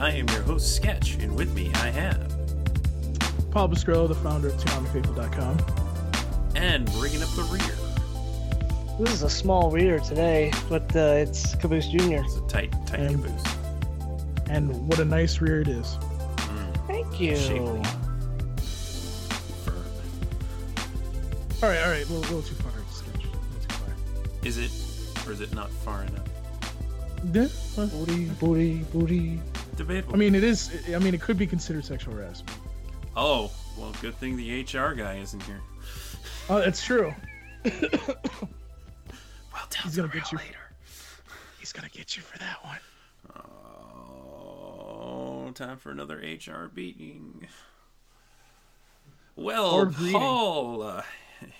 I am your host, Sketch, and with me I have, Paul Biscrillo, the founder of ToonamiFaithful.com. and bringing up the rear. This is a small rear today, but uh, it's Caboose Jr. It's a tight, tight And- caboose. And what a nice rear it is. Thank you. Shapely. All right, all right, a little, little too far, sketch. A little too far. Is it, or is it not far enough? Yeah, well, Booty, booty, booty. Debatable. I mean, it is. I mean, it could be considered sexual harassment. oh, well, good thing the HR guy isn't here. Oh, that's true. Well, tell He's gonna get you. later. He's gonna get you for that one. Oh, time for another HR beating. Well, Paul, uh,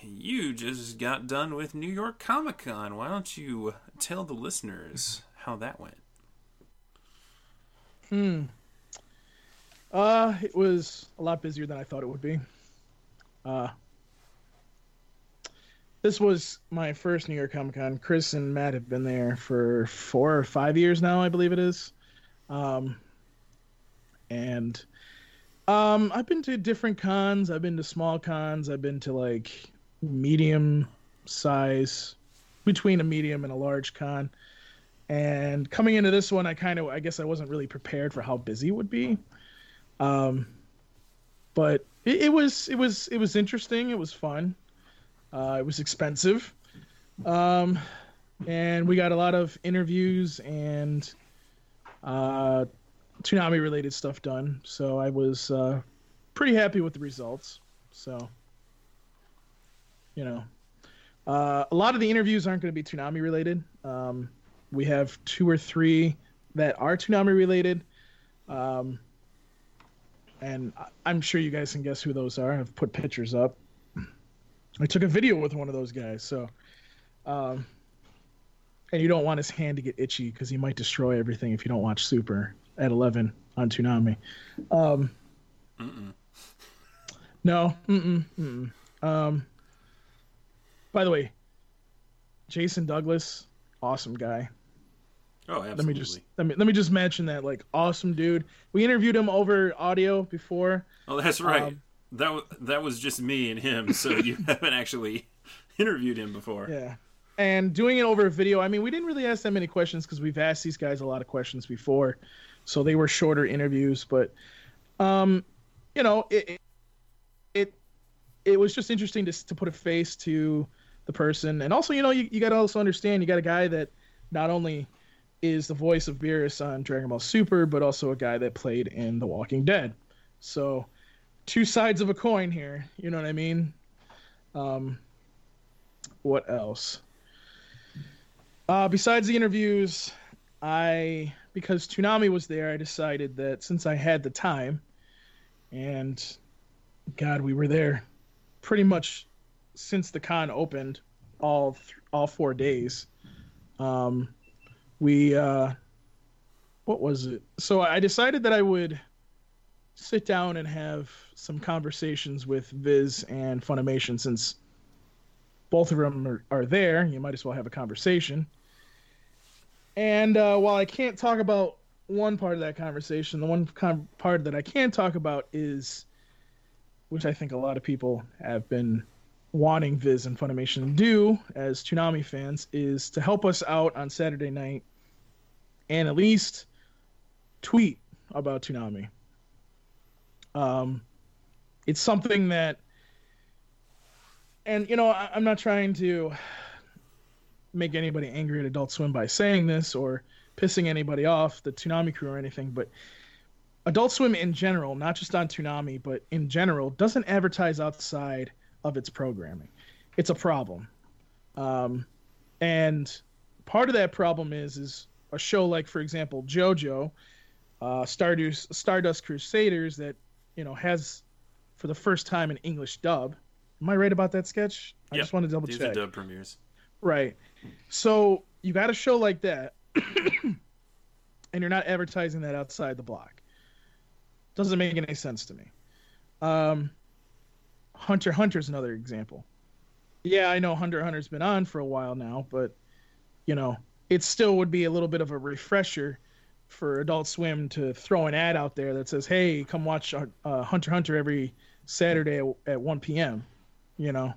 you just got done with New York Comic Con. Why don't you tell the listeners how that went? Hmm. Uh, it was a lot busier than I thought it would be. Uh, this was my first New York Comic Con. Chris and Matt have been there for four or five years now, I believe it is. Um, and um, I've been to different cons. I've been to small cons. I've been to like medium size, between a medium and a large con. And coming into this one, I kind of, I guess I wasn't really prepared for how busy it would be. Um, but it, it was, it was, it was interesting. It was fun. Uh, it was expensive. Um, and we got a lot of interviews and uh, Toonami related stuff done. So I was uh, pretty happy with the results. So, you know, uh, a lot of the interviews aren't going to be Toonami related. Um, we have two or three that are Toonami related. Um, and I'm sure you guys can guess who those are. I've put pictures up. I took a video with one of those guys, so um, and you don't want his hand to get itchy because he might destroy everything if you don't watch Super at 11 on Toonami. Um, Mm-mm. no, mm-mm, mm-mm. Um, by the way, Jason Douglas, awesome guy. Oh, absolutely. Let me just let me let me just mention that like awesome dude. We interviewed him over audio before. Oh, that's right. um, that w- that was just me and him. So you haven't actually interviewed him before. Yeah. And doing it over video, I mean, we didn't really ask that many questions because we've asked these guys a lot of questions before, so they were shorter interviews. But, um, you know, it it it, it was just interesting to to put a face to the person, and also, you know, you, you got to also understand you got a guy that not only is the voice of Beerus on Dragon Ball Super, but also a guy that played in The Walking Dead. So, two sides of a coin here. You know what I mean? Um, what else? Uh, besides the interviews, I because Toonami was there, I decided that since I had the time, and God, we were there pretty much since the con opened, all th- all four days. Um, we uh, what was it? So I decided that I would sit down and have some conversations with Viz and Funimation since both of them are, are there. You might as well have a conversation. And uh, while I can't talk about one part of that conversation, the one part that I can talk about is, which I think a lot of people have been wanting Viz and Funimation to do as Toonami fans, is to help us out on Saturday night and at least tweet about Toonami. Um, it's something that, and you know, I, I'm not trying to make anybody angry at Adult Swim by saying this or pissing anybody off, the Toonami crew or anything, but Adult Swim in general, not just on Toonami, but in general, doesn't advertise outside of its programming. It's a problem. Um, and part of that problem is is a show like, for example, JoJo, uh, Stardust Stardust Crusaders that you know has for the first time an English dub. Am I right about that sketch? I Yep. just want to double These check. are dub premieres. Right. So you got a show like that, and you're not advertising that outside the block. Doesn't make any sense to me. Um, Hunter x Hunter's another example. Yeah, I know Hunter Hunter's been on for a while now, but you know, it still would be a little bit of a refresher for Adult Swim to throw an ad out there that says, "Hey, come watch uh, Hunter Hunter every Saturday at, at 1 p.m." You know.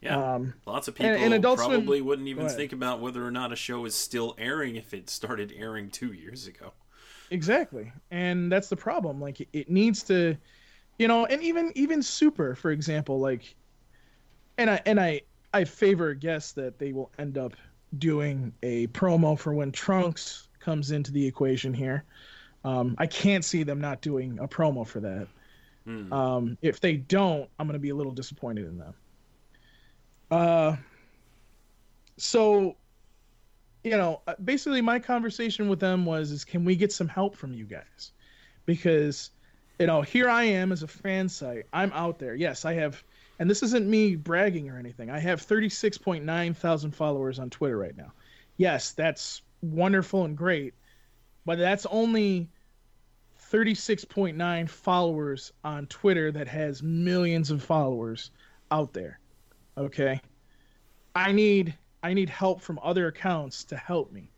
Yeah. Um, Lots of people and- and Adult Swim- probably wouldn't even think about whether or not a show is still airing if it started airing two years ago. Exactly. And that's the problem. Like it- it needs to you know, and even even Super, for example, like and I and I I favor a guess that they will end up doing a promo for when Trunks comes into the equation here. Um, I can't see them not doing a promo for that. Hmm. Um, if they don't, I'm going to be a little disappointed in them. Uh, so, you know, uh, basically my conversation with them was, is can we get some help from you guys? Because, you know, here I am as a fan site. I'm out there. Yes, I have, and this isn't me bragging or anything. I have 36.9 thousand followers on Twitter right now. Yes, that's wonderful and great, but that's only 36.9 followers on Twitter that has millions of followers out there. Okay? I need I need help from other accounts to help me,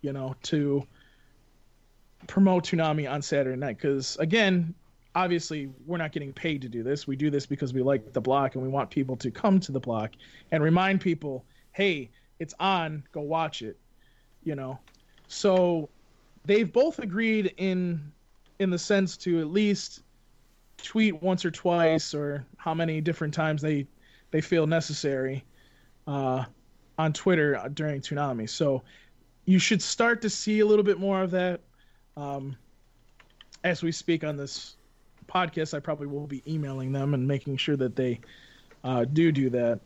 you know, to promote Toonami on Saturday night cuz again, obviously we're not getting paid to do this. We do this because we like the block and we want people to come to the block and remind people, "Hey, it's on, go watch it." You know. So they've both agreed in in the sense to at least tweet once or twice or how many different times they they feel necessary uh, on Twitter during Toonami. So you should start to see a little bit more of that um, as we speak on this podcast. I probably will be emailing them and making sure that they uh, do do that.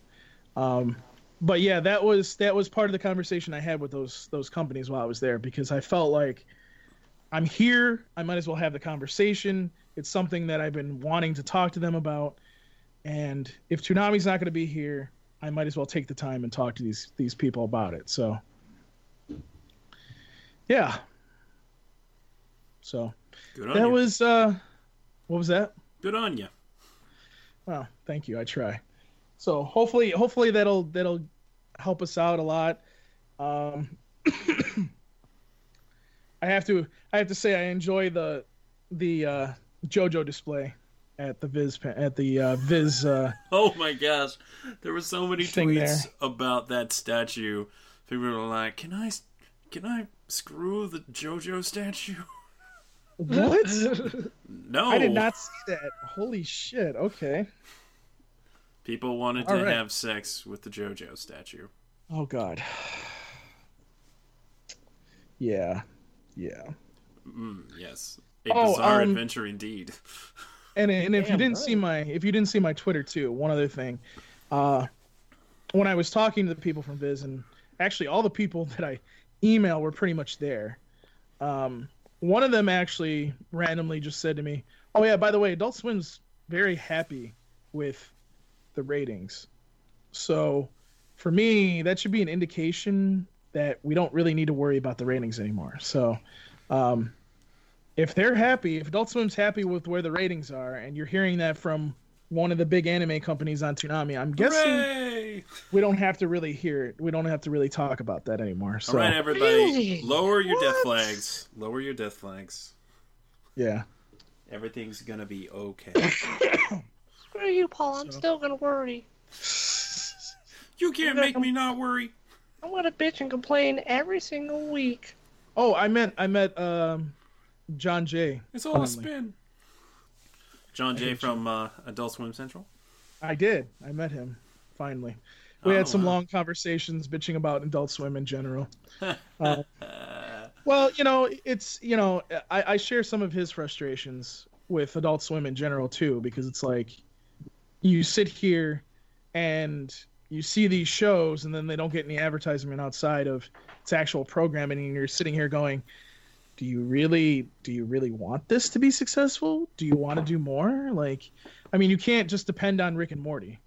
Um, but yeah, that was that was part of the conversation I had with those those companies while I was there because I felt like I'm here. I might as well have the conversation. It's something that I've been wanting to talk to them about. And if Toonami's not going to be here, I might as well take the time and talk to these these people about it. So, yeah. So that you. was uh, what was that? Good on you. Well, thank you. I try. So hopefully, hopefully that'll that'll help us out a lot. Um, I have to I have to say I enjoy the the uh, JoJo display at the Viz at the uh, Viz. Uh, Oh my gosh, there were so many tweets there. about that statue. People were like, "Can I, can I screw the JoJo statue?" what? No, I did not see that. Holy shit. Okay. People wanted All to right. have sex with the JoJo statue. Oh God. Yeah. Yeah. Mm, yes, a Oh, bizarre um, adventure indeed. And and if you didn't see my if you didn't see my Twitter too, one other thing, uh, when I was talking to the people from Viz, and actually all the people that I email were pretty much there. Um, one of them actually randomly just said to me, "Oh yeah, by the way, Adult Swim's very happy with the ratings." So, for me, that should be an indication that we don't really need to worry about the ratings anymore. So, um, if they're happy, if Adult Swim's happy with where the ratings are, and you're hearing that from one of the big anime companies on Toonami, I'm guessing Hooray! we don't have to really hear it. We don't have to really talk about that anymore. So All right, everybody, Really? lower your death flags. Lower your death flags. yeah, Everything's gonna be okay. Screw you, Paul. I'm So- still gonna worry. You can't make me not worry. I'm gonna bitch and complain every single week. Oh, I meant I met um, John Jay. It's all a spin. John Jay from uh, Adult Swim Central. I did. I met him finally. We Oh, had some wow. long conversations bitching about Adult Swim in general. Uh, well, you know, it's you know, I, I share some of his frustrations with Adult Swim in general too, because it's like you sit here and you see these shows and then they don't get any advertisement outside of its actual programming and you're sitting here going do you really do you really want this to be successful? Do you want to do more? Like i mean you can't just depend on rick and morty.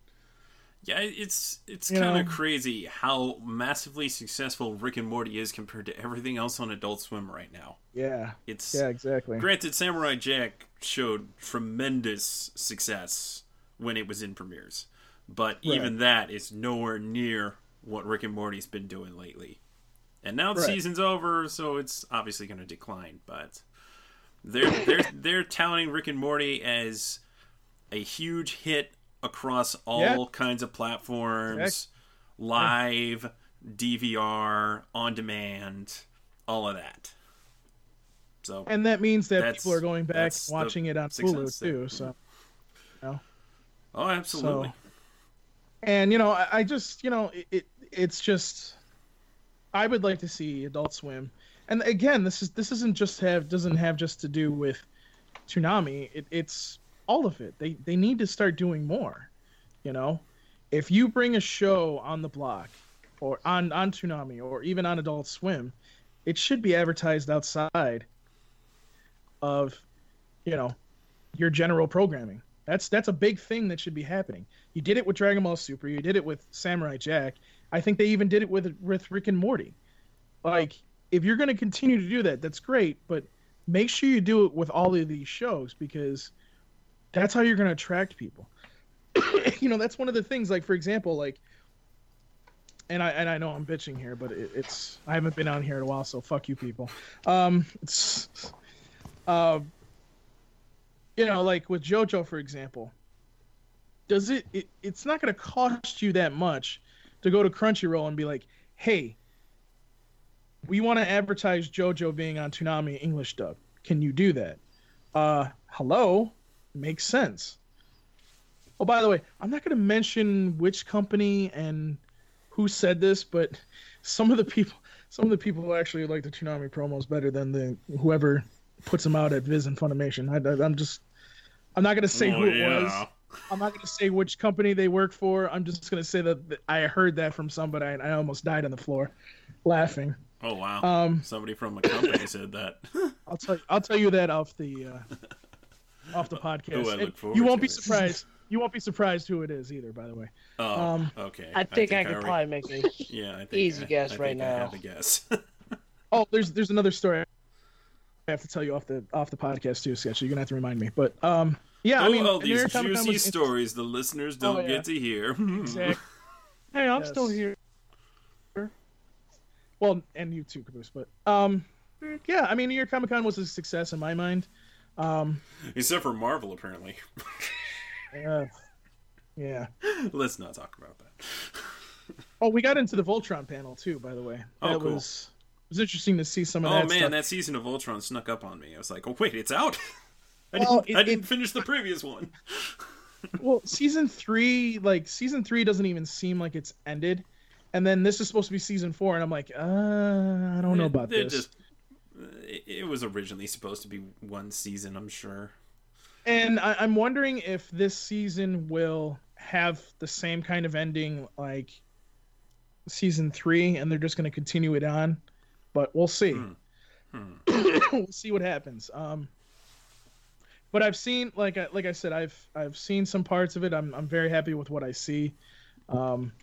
Yeah, it's it's kind of crazy how massively successful Rick and Morty is compared to everything else on Adult Swim right now. yeah. It's yeah exactly. granted Samurai Jack showed tremendous success when it was in premieres, but even that is nowhere near what Rick and Morty's been doing lately. And now the Right. season's over, so it's obviously going to decline. But they're they're they're touting Rick and Morty as a huge hit across all Yeah. kinds of platforms, live, DVR, on demand, all of that. So and that means that people are going back watching it on hulu too so Oh, absolutely. So- and you know I, I just you know it, it it's just i would like to see adult swim. And again this is this isn't just have doesn't have just to do with Toonami it, it's all of it. They they need to start doing more you know? If you bring a show on the block or on on Toonami or even on adult swim it should be advertised outside of you know your general programming. That's that's a big thing that should be happening. You did it with Dragon Ball Super. You did it with Samurai Jack. I think they even did it with with Rick and Morty. Like, if you're going to continue to do that, that's great, but make sure you do it with all of these shows because that's how you're going to attract people. you know, that's one of the things. Like, for example, like, and I and I know I'm bitching here, but it, it's I haven't been on here in a while, so fuck you people. Um, it's, uh, you know, like with JoJo, for example does it, it it's not going to cost you that much to go to Crunchyroll and be like, "Hey, we want to advertise JoJo being on Toonami English dub. Can you do that?" Uh, hello, makes sense. Oh, by the way, I'm not going to mention which company and who said this, but some of the people, some of the people actually like the Toonami promos better than the whoever puts them out at Viz and Funimation. I, am just, I'm not going to say Oh, who it yeah. was. I'm not going to say which company they work for. I'm just going to say that that I heard that from somebody and I almost died on the floor laughing. Oh wow! Um, Somebody from a company said that. I'll tell you, I'll tell you that off the uh, off the podcast. Oh, I look forward you won't to be it. surprised. You won't be surprised who it is either, by the way. Oh, Um, okay. I think I, could already- probably make a Yeah, I think easy I, guess I right think I now. have a guess. Oh, there's there's another story I have to tell you off the off the podcast too, Sketch. You're gonna have to remind me. But um, yeah, oh, I mean, oh, New these York juicy was stories the listeners don't Oh, yeah. get to hear. Exactly. Hey, I'm Yes. still here. Well, and you too, Caboose. But um, yeah, I mean, New York Comic Con was a success in my mind. Um, Except for Marvel, apparently. uh, yeah. Let's not talk about that. Oh, we got into the Voltron panel too, by the way. Oh, That cool. was it was interesting to see some of Oh that Oh man, stuff. that season of Voltron snuck up on me. I was like, oh wait, it's out. I didn't, it- I didn't it- finish the previous one. well season three like season three doesn't even seem like it's ended and then this is supposed to be season four and i'm like uh i don't know about this Just, it, was originally supposed to be one season, I'm sure. and I, i'm wondering if this season will have the same kind of ending like season three and they're just going to continue it on but we'll see Hmm. we'll see what happens um but i've seen like I, like i said i've i've seen some parts of it. I'm, I'm very happy with what i see. Um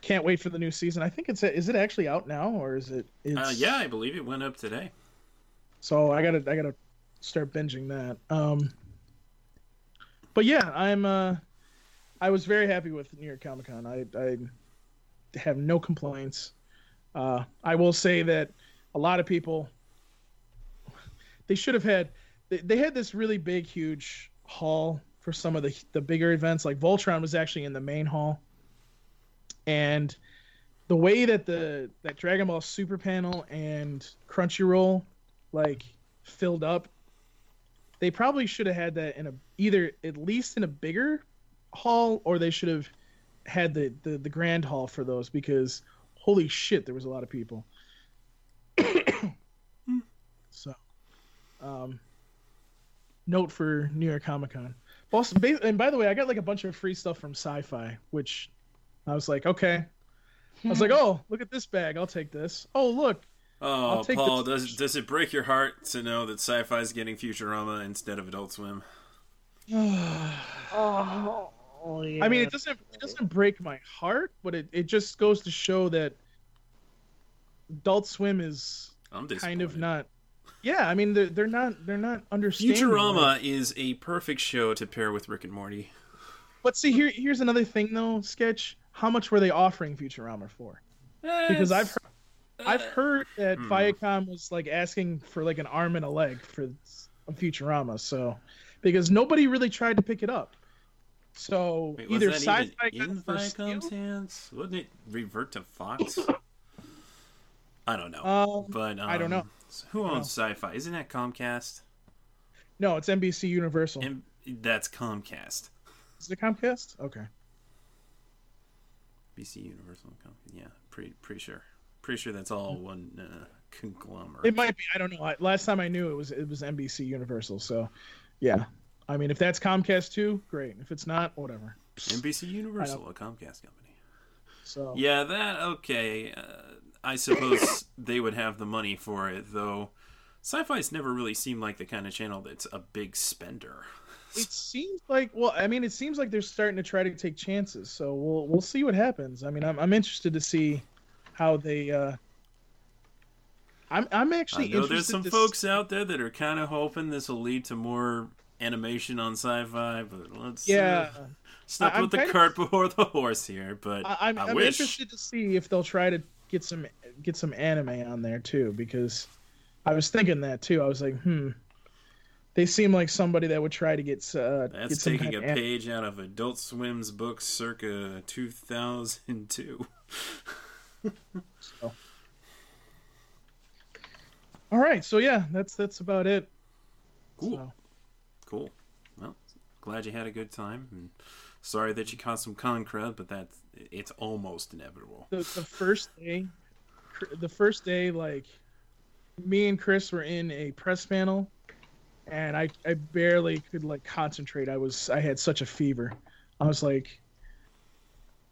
can't wait for the new season. I think it's is it actually out now or is it Uh, yeah, I believe it went up today. so i gotta i gotta start binging that. Um but yeah i'm uh i was very happy with new york comic con. I i have no complaints. Uh i will say that a lot of people they should have had they, they had this really big huge hall for some of the the bigger events. Like voltron was actually in the main hall. And the way that the that dragon ball super panel and crunchyroll like filled up they probably should have had that in a either at least in a bigger hall or they should have had the the, the grand hall for those because holy shit there was a lot of people. So um note for new york comic-con also and by the way i got like a bunch of free stuff from sci-fi which I was like, okay. I was like, oh, look at this bag. I'll take this. Oh, look. Oh, I'll take Paul, does does it break your heart to know that Sci-Fi is getting Futurama instead of Adult Swim? Oh, yeah. I mean, it doesn't it doesn't break my heart, but it, it just goes to show that Adult Swim is I'm kind of not. Yeah, I mean, they're, they're not they're not understanding. Futurama is a perfect show to pair with Rick and Morty. But see, here here's another thing though, sketch. How much were they offering Futurama for? Because I've heard, I've heard that hmm. Viacom was like asking for like an arm and a leg for a Futurama. So, because nobody really tried to pick it up. So Wait, either sci-fi even in Viacom's hands? Wouldn't it revert to Fox? I don't know, Um, but um, I don't know. Who owns Sci-Fi? Isn't that Comcast? no, it's NBC Universal. And that's Comcast. Is it Comcast? Okay. BC Universal. Com- Yeah, pretty pretty sure. Pretty sure that's all one uh, conglomerate. It might be. I don't know. Last time I knew it was it was NBC Universal. So, yeah. I mean, if that's Comcast too, great. If it's not, whatever. NBC Universal, a Comcast company. So Yeah, that okay. Uh, I suppose they would have the money for it, though. Sci-Fi's never really seemed like the kind of channel that's a big spender. it seems like well, I mean, it seems like they're starting to try to take chances. So we'll we'll see what happens. I mean, I'm I'm interested to see how they. uh I'm I'm I actually know interested. there's some folks out there that are kind of hoping this will lead to more animation on Sci-Fi, but let's uh, Yeah, stop with the of- cart before the horse here. But I, I'm, I I'm wish. interested to see if they'll try to get some get some anime on there too, because I was thinking that too. I was like, hmm, they seem like somebody that would try to get uh, That's some taking kind a of an- page out of Adult Swim's book circa 2002. All right, so yeah, that's that's about it. Cool. So, Cool. Well, glad you had a good time. And sorry that you caught some con crud, but that's it's almost inevitable. the, the first day, the first day, like me and Chris were in a press panel, and I I barely could like concentrate. I was I had such a fever. I was like,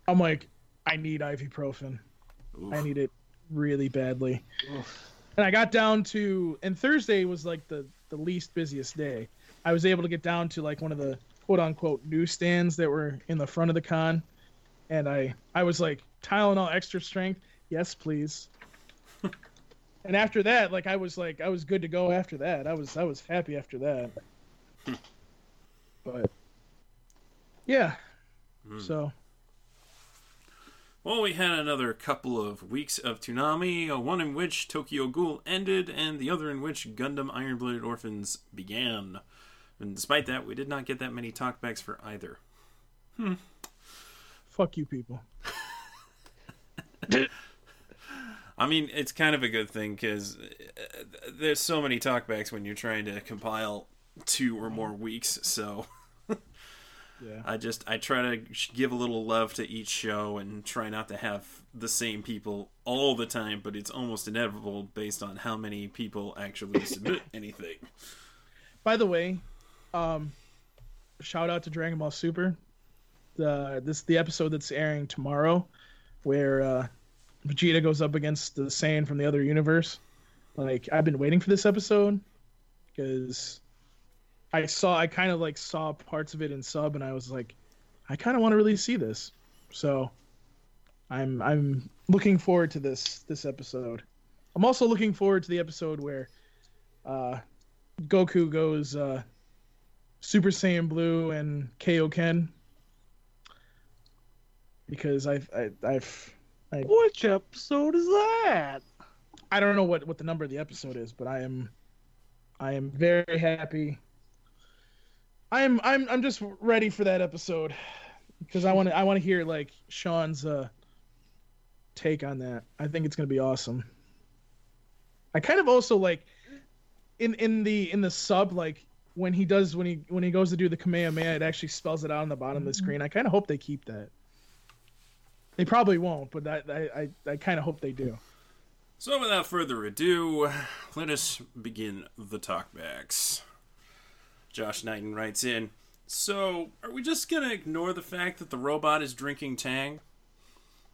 I'm like, I need ibuprofen. Oof. I need it really badly. And I got down to, and Thursday was like the the least busiest day. I was able to get down to like one of the quote unquote newsstands that were in the front of the con, and I I was like Tylenol extra strength, yes please. and after that, like I was like I was good to go after that. I was I was happy after that. Hmm. but yeah, hmm. so Well, we had another couple of weeks of Toonami, one in which Tokyo Ghoul ended, and the other in which Gundam Iron Blooded Orphans began. And despite that, we did not get that many talkbacks for either. Hmm. fuck you people. I mean, it's kind of a good thing because uh, there's so many talkbacks when you're trying to compile two or more weeks. So Yeah. I just I try to give a little love to each show and try not to have the same people all the time. But it's almost inevitable based on how many people actually submit anything. By the way, um, shout out to Dragon Ball Super. The this the episode that's airing tomorrow, where uh, Vegeta goes up against the Saiyan from the other universe. Like I've been waiting for this episode because I saw I kind of like saw parts of it in sub, and I was like, I kind of want to really see this. So I'm I'm looking forward to this this episode. I'm also looking forward to the episode where uh, Goku goes uh, Super Saiyan Blue and Kaioken because I've I, I've I, Which episode is that? I don't know what what the number of the episode is, but I am I am very happy. I'm I'm I'm just ready for that episode because I want to I want to hear like Sean's uh take on that. I think it's going to be awesome. I kind of also like in in the in the sub like when he does when he when he goes to do the Kamehameha it actually spells it out on the bottom of the mm-hmm. screen. I kind of hope they keep that. They probably won't, but I I I, I kind of hope they do. So without further ado, let us begin the talkbacks. Josh Knighton writes in. So, are we just gonna ignore the fact that the robot is drinking Tang?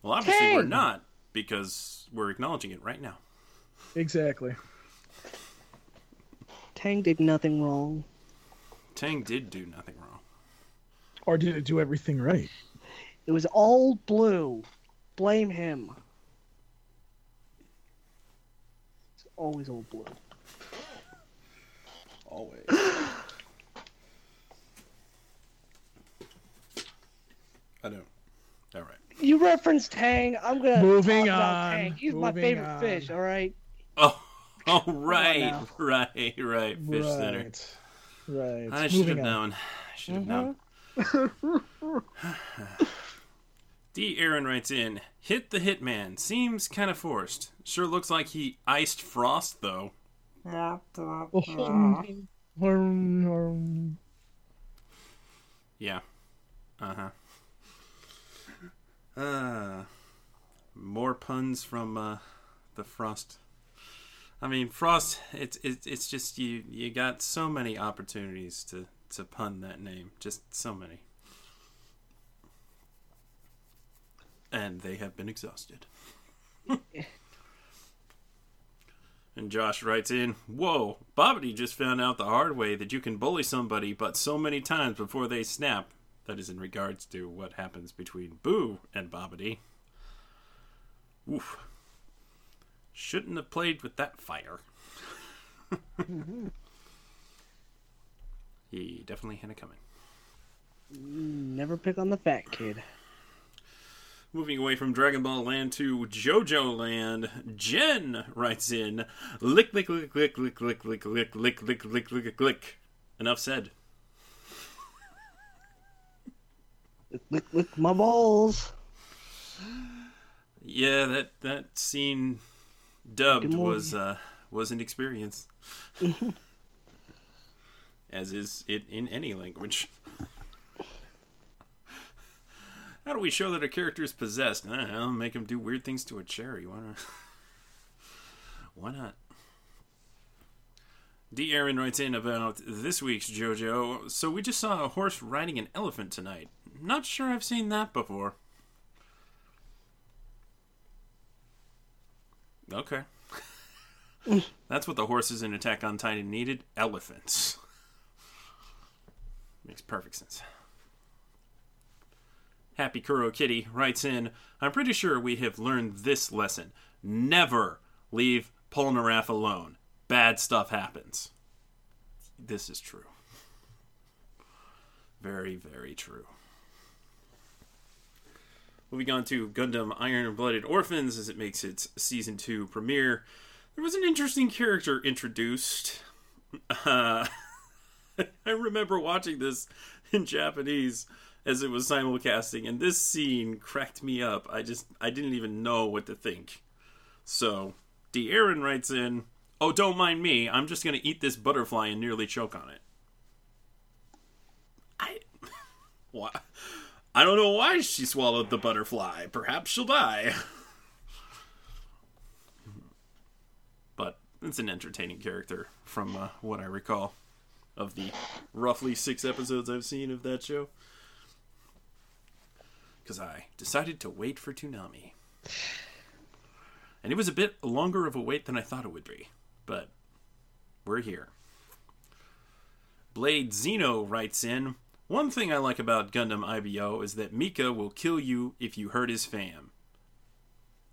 Well, obviously we're not because we're acknowledging it right now. Exactly. Tang did nothing wrong. Tang did do nothing wrong. Or did it do everything right? It was all blue. Blame him. It's always old blue. Always. I don't. All right. You referenced Tang. I'm gonna Moving talk about on, Tang. He's my favorite on. fish. All right. Oh, oh, right, now. right, right. Fish center. Right. Right. I should have known. I should have known. D. Aaron writes in, hit the hitman. Seems kind of forced. Sure looks like he iced Frost, though. Yeah. Uh-huh. Uh More puns from uh, the Frost. I mean, Frost. It's it's it's just you. You got so many opportunities to to pun that name. Just so many. And they have been exhausted. And Josh writes in, Whoa, Babidi just found out the hard way that you can bully somebody but so many times before they snap. That is in regards to what happens between Boo and Babidi. Oof. Shouldn't have played with that fire. he definitely had it coming. Never pick on the fat kid. Moving away from Dragon Ball Land to JoJo Land, Jen writes in, lick, lick, lick, lick, lick, lick, lick, lick, lick, lick, lick, lick, lick. Enough said. Lick, lick, lick my balls. Yeah, that that scene dubbed was uh, was an experience, as is it in any language. How do we show that a character is possessed? I know, make him do weird things to a cherry. Why not? Why not? D. Aaron writes in about this week's JoJo. So we just saw a horse riding an elephant tonight. Not sure I've seen that before. Okay. That's what the horses in Attack on Titan needed elephants. Makes perfect sense. Happy Kuro Kitty writes in I'm pretty sure we have learned this lesson. Never leave Polnareff alone. Bad stuff happens. This is true. Very, very true. Moving on to Gundam Iron Blooded Orphans as it makes its season 2 premiere. There was an interesting character introduced. Uh, I remember watching this in Japanese as it was simulcasting, and this scene cracked me up. I just, I didn't even know what to think. So, D. Aaron writes in, Oh, don't mind me. I'm just going to eat this butterfly and nearly choke on it. I. Why? I don't know why she swallowed the butterfly. Perhaps she'll die. But it's an entertaining character from uh, what I recall of the roughly six episodes I've seen of that show. Because I decided to wait for Toonami. And it was a bit longer of a wait than I thought it would be. But we're here. Blade Zeno writes in One thing I like about Gundam IBO is that Mika will kill you if you hurt his fam.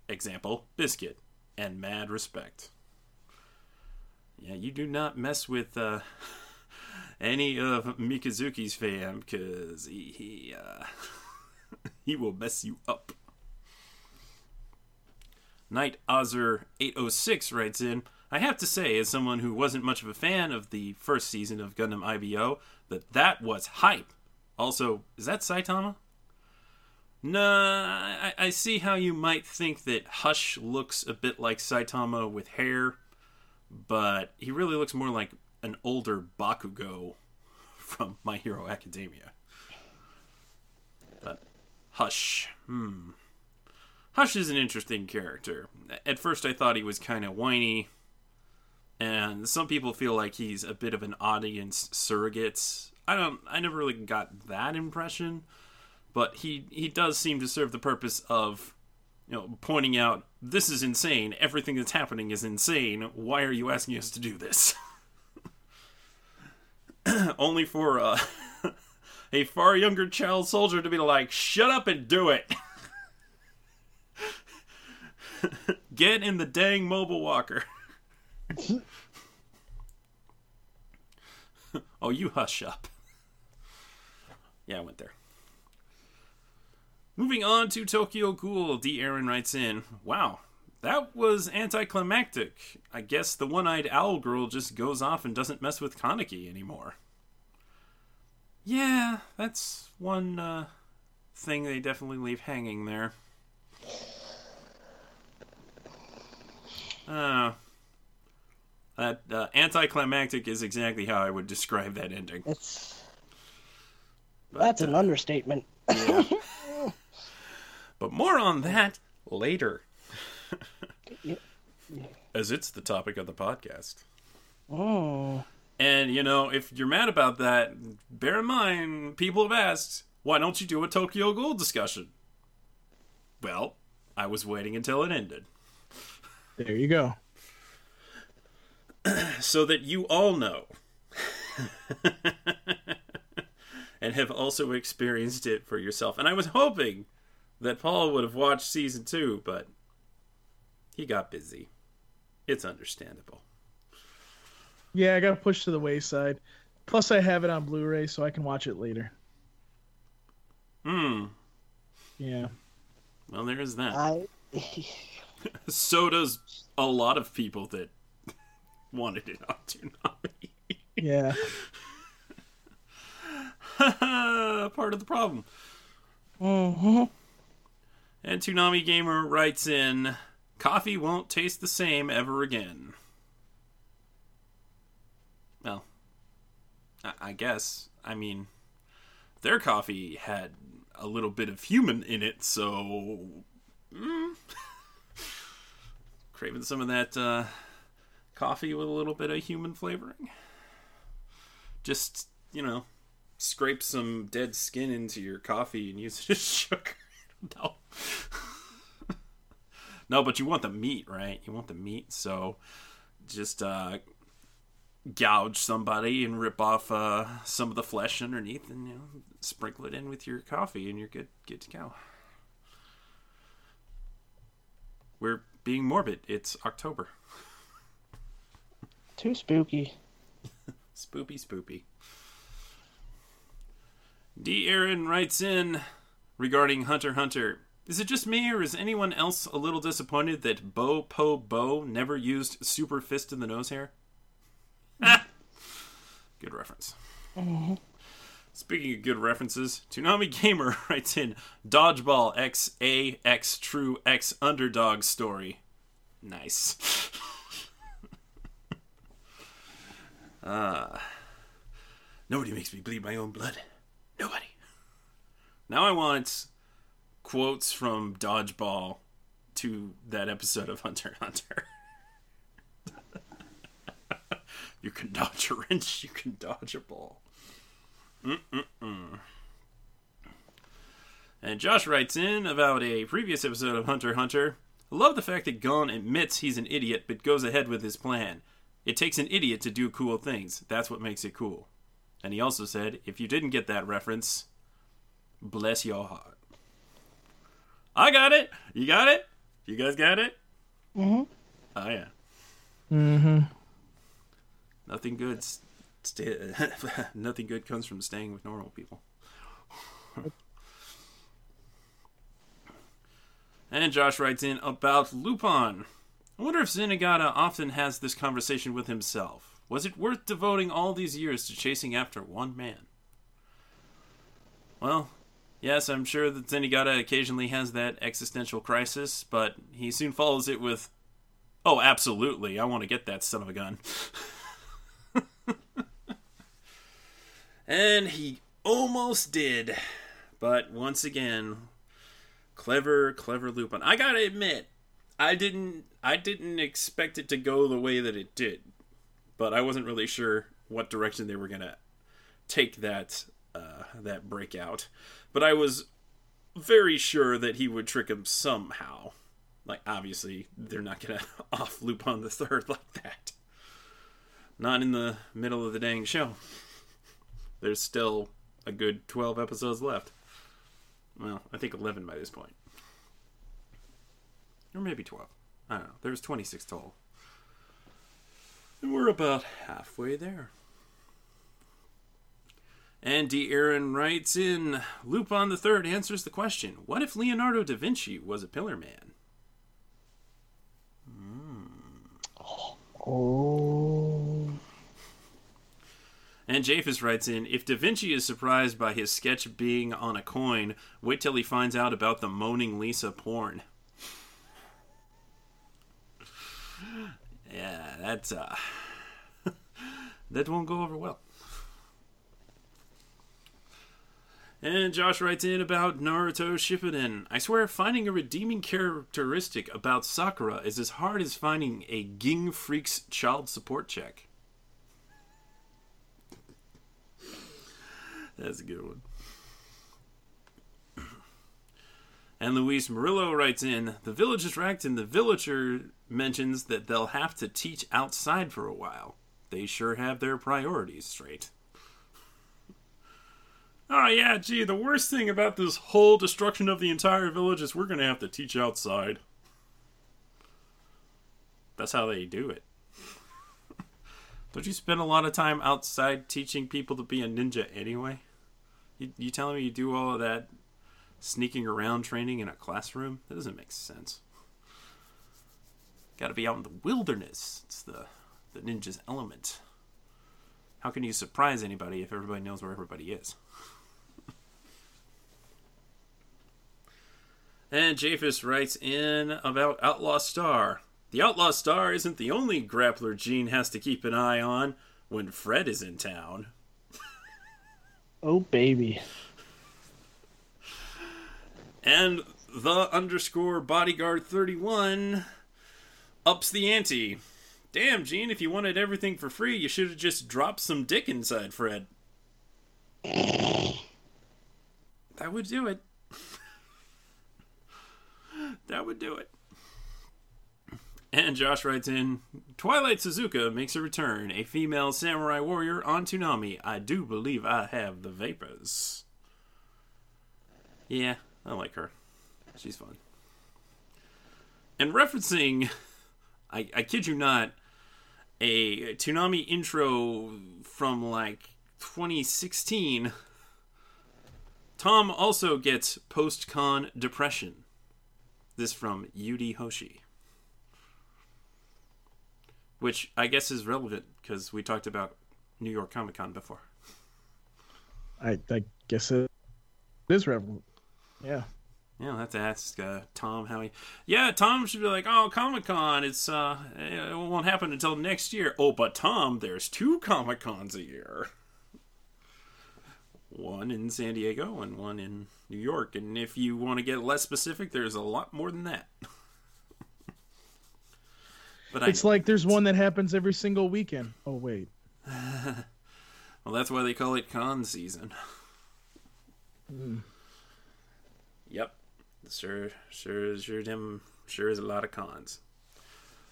Example Biscuit. And mad respect. Yeah, you do not mess with uh, any of Mikazuki's fam because he, he, uh, he will mess you up. Knight Ozer 806 writes in I have to say, as someone who wasn't much of a fan of the first season of Gundam IBO, that that was hype. Also, is that Saitama? Nah, I, I see how you might think that Hush looks a bit like Saitama with hair, but he really looks more like an older Bakugo from My Hero Academia. But Hush, hmm. Hush is an interesting character. At first, I thought he was kind of whiny, and some people feel like he's a bit of an audience surrogate. I don't. I never really got that impression, but he he does seem to serve the purpose of you know, pointing out this is insane. Everything that's happening is insane. Why are you asking us to do this? Only for uh, a far younger child soldier to be like, "Shut up and do it." Get in the dang mobile walker. Oh, you hush up. Yeah, I went there. Moving on to Tokyo Ghoul, D. Aaron writes in, Wow, that was anticlimactic. I guess the one eyed owl girl just goes off and doesn't mess with Kaneki anymore. Yeah, that's one uh, thing they definitely leave hanging there. Uh, that uh, anticlimactic is exactly how I would describe that ending. It's that's an understatement. Yeah. but more on that later. As it's the topic of the podcast. Oh. And, you know, if you're mad about that, bear in mind, people have asked, why don't you do a Tokyo Ghoul discussion? Well, I was waiting until it ended. There you go. so that you all know. and have also experienced it for yourself. And I was hoping that Paul would have watched season two, but he got busy. It's understandable. Yeah, I got pushed to the wayside. Plus, I have it on Blu-ray, so I can watch it later. Hmm. Yeah. Well, there is that. I so does a lot of people that wanted it on Toonami. Yeah. Part of the problem. hmm And Toonami Gamer writes in Coffee won't taste the same ever again. Well, I, I guess. I mean, their coffee had a little bit of human in it, so. Mm, craving some of that uh, coffee with a little bit of human flavoring. Just, you know, scrape some dead skin into your coffee and use it as sugar. no. no, but you want the meat, right? You want the meat, so just uh, gouge somebody and rip off uh, some of the flesh underneath, and you know, sprinkle it in with your coffee, and you're good, good to go. We're being morbid. It's October. Too spooky. Spoopy, spoopy. D. Aaron writes in regarding Hunter Hunter. Is it just me, or is anyone else a little disappointed that Bo Po Bo never used Super Fist in the nose hair? Ah! Good reference. Speaking of good references, Toonami Gamer writes in Dodgeball X A X True X Underdog story. Nice. Ah. Nobody makes me bleed my own blood. Nobody. Now I want quotes from Dodgeball to that episode of Hunter Hunter. you can dodge a wrench, you can dodge a ball. Mm-mm-mm. And Josh writes in about a previous episode of Hunter Hunter. I love the fact that Gon admits he's an idiot but goes ahead with his plan. It takes an idiot to do cool things. That's what makes it cool. And he also said, if you didn't get that reference, bless your heart. I got it. You got it? You guys got it? Mm-hmm. Oh, yeah. Mm-hmm. Nothing good. s- Stay, nothing good comes from staying with normal people. and Josh writes in about Lupin. I wonder if Zenigata often has this conversation with himself. Was it worth devoting all these years to chasing after one man? Well, yes, I'm sure that Zenigata occasionally has that existential crisis, but he soon follows it with, "Oh, absolutely, I want to get that son of a gun." and he almost did, but once again, clever, clever Lupin. I gotta admit, I didn't, I didn't expect it to go the way that it did, but I wasn't really sure what direction they were gonna take that, uh, that breakout. But I was very sure that he would trick him somehow. Like, obviously, they're not gonna off Lupin the Third like that. Not in the middle of the dang show. There's still a good 12 episodes left. Well, I think 11 by this point. Or maybe 12. I don't know. There's 26 total. And we're about halfway there. And D. Aaron writes in Lupin the Third answers the question What if Leonardo da Vinci was a pillar man? Hmm. Oh. And Japhus writes in If Da Vinci is surprised by his sketch being on a coin, wait till he finds out about the Moaning Lisa porn. Yeah, that's, uh. that won't go over well. And Josh writes in about Naruto Shippuden. I swear, finding a redeeming characteristic about Sakura is as hard as finding a Ging Freecss' child support check. That's a good one. And Luis Murillo writes in The village is wrecked, and the villager mentions that they'll have to teach outside for a while. They sure have their priorities straight. Oh, yeah, gee, the worst thing about this whole destruction of the entire village is we're going to have to teach outside. That's how they do it. Don't you spend a lot of time outside teaching people to be a ninja anyway? You, you telling me you do all of that sneaking around training in a classroom? That doesn't make sense. Got to be out in the wilderness. It's the the ninja's element. How can you surprise anybody if everybody knows where everybody is? and Japhus writes in about Outlaw Star. The Outlaw Star isn't the only grappler Gene has to keep an eye on when Fred is in town. Oh, baby. And the underscore bodyguard 31 ups the ante. Damn, Gene, if you wanted everything for free, you should have just dropped some dick inside Fred. That would do it. that would do it. And Josh writes in Twilight Suzuka makes a return, a female samurai warrior on Toonami. I do believe I have the vapors. Yeah, I like her. She's fun. And referencing, I, I kid you not, a Toonami intro from like 2016, Tom also gets post con depression. This from Yudi Hoshi. Which I guess is relevant because we talked about New York Comic Con before. I, I guess it is relevant. Yeah. Yeah, I'll have to ask uh, Tom how he. Yeah, Tom should be like, "Oh, Comic Con, it's uh, it won't happen until next year." Oh, but Tom, there's two Comic Cons a year. One in San Diego and one in New York, and if you want to get less specific, there's a lot more than that. but It's like there's one that happens every single weekend. Oh wait. well, that's why they call it con season. Yep. Sure, sure, sure, Tim, sure is a lot of cons.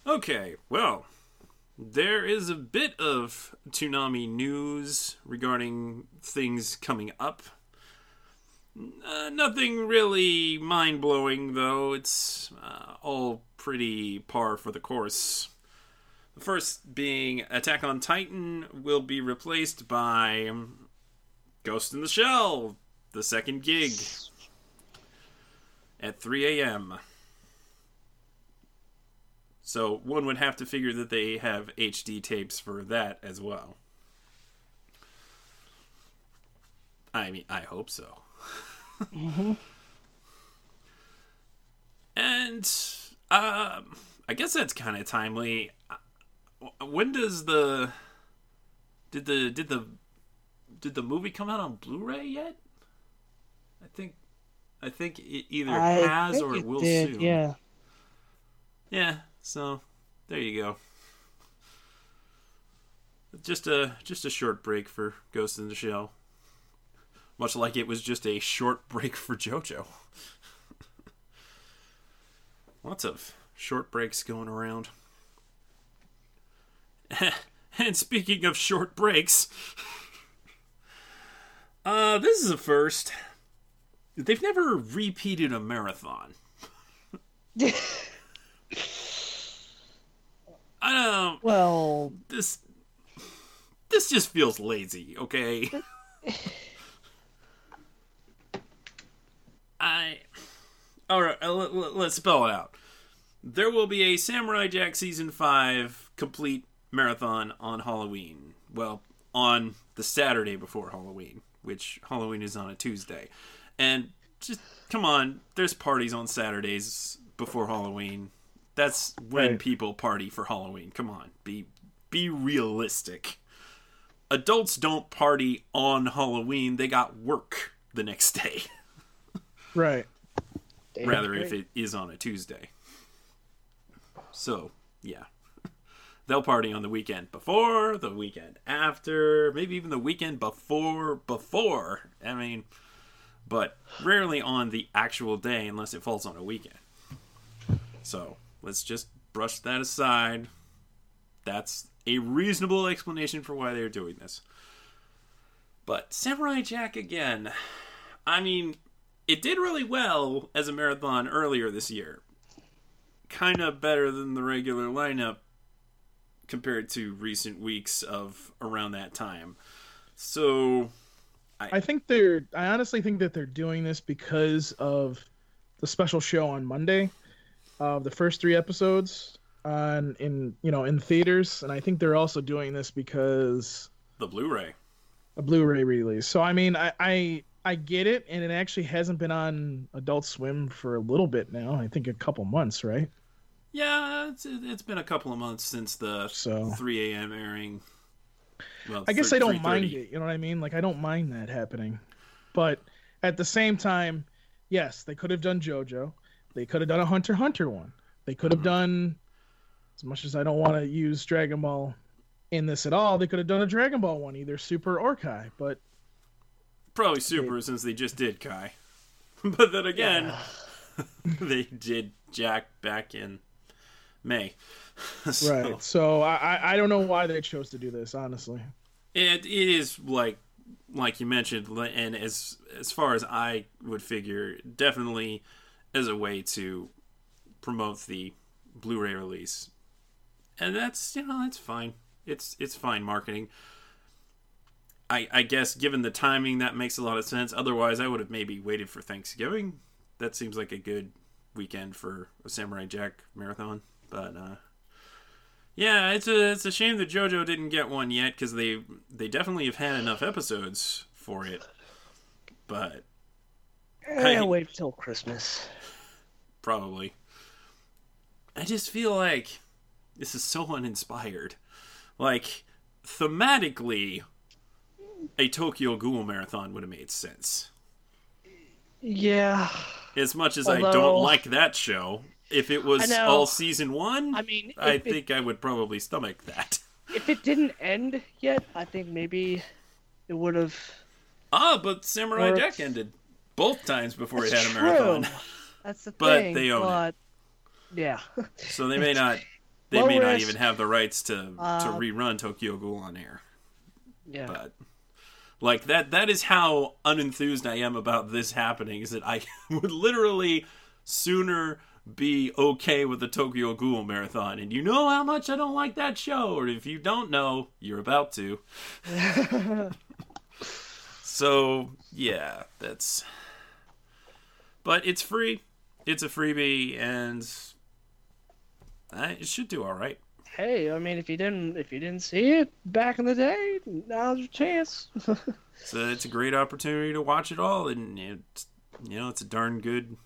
Okay, well, there is a bit of Toonami news regarding things coming up. Uh, nothing really mind blowing, though. It's uh, all pretty par for the course. The first being Attack on Titan will be replaced by Ghost in the Shell, the second gig at 3 a.m. So one would have to figure that they have HD tapes for that as well. I mean, I hope so. And um, I guess that's kind of timely. Uh, When does the did the did the did the movie come out on Blu-ray yet? I think it either I has or it will did, soon. Yeah. Yeah, so there you go. Just a just a short break for Ghost in the Shell. much like it was just a short break for JoJo. Lots of short breaks going around. and speaking of short breaks, uh, this is a first. They've never repeated a marathon. I don't. Well, This this just feels lazy. Okay. I. All right. uh, let- let- Let's spell it out. There will be a Samurai Jack season five complete marathon on Halloween. Well, on the Saturday before Halloween, which Halloween is on a Tuesday, and just come on, there's parties on Saturdays before Halloween. That's when Right. people party for Halloween. Come on, be be realistic. Adults don't party on Halloween; they got work the next day. Right. damn rather if it is on a Tuesday. So, yeah. They'll party on the weekend before, the weekend after, maybe even the weekend before before. I mean, but rarely on the actual day unless it falls on a weekend. So, let's just brush that aside. That's a reasonable explanation for why they're doing this. But Samurai Jack again. I mean, it did really well as a marathon earlier this year. Kind of better than the regular lineup compared to recent weeks of around that time. So, I think they're. I honestly think that they're doing this because of the special show on Monday, of the first three episodes on in you know in theaters, and I think they're also doing this because the Blu-ray. a Blu-ray release. So I mean, I I, I get it, and it actually hasn't been on Adult Swim for a little bit now. I think a couple months, right? Yeah, it's, it's been a couple of months since the So 3 a.m. airing. Well, I guess I don't mind it. You know what I mean? Like I don't mind that happening, but at the same time, yes, they could have done JoJo. They could have done a Hunter Hunter one. They could have mm-hmm. done, as much as I don't want to use Dragon Ball in this at all, they could have done a Dragon Ball one, either Super or Kai. But Probably Super since they just did Kai. but then again, they did Jack back in May. So- right, so I I- don't know why they chose to do this. Honestly, It it is like like you mentioned, and as as far as I would figure, definitely as a way to promote the Blu-ray release, and that's you know that's fine. It's it's fine marketing. I I guess given the timing, that makes a lot of sense. Otherwise, I would have maybe waited for Thanksgiving. That seems like a good weekend for a Samurai Jack marathon, but. uh yeah, it's a it's a shame that JoJo didn't get one yet because they they definitely have had enough episodes for it, but Eh, I- wait till Christmas. probably. I just feel like this is so uninspired. Like thematically, a Tokyo Ghoul marathon would have made sense. Yeah, As much as I don't like that show, if it was all season one, I mean, I it- think I would probably stomach that. if it didn't end yet, I think maybe it would have. Ah, but Samurai Or Jack ended both times before it had a marathon. true. That's the But thing. But they own it. Yeah. So they may not they Low may not even have the rights to to Uh, rerun Tokyo Ghoul on air. yeah. But like that that is how unenthused I am about this happening is that I would literally sooner be okay with the Tokyo Ghoul marathon and you know how much I don't like that show or if you don't know you're about to. so, yeah, that's but it's free. It's a freebie and it should do all right. hey, I mean, if you didn't, if you didn't see it back in the day, now's your chance. So it's a great opportunity to watch it all, and it's you know it's a darn good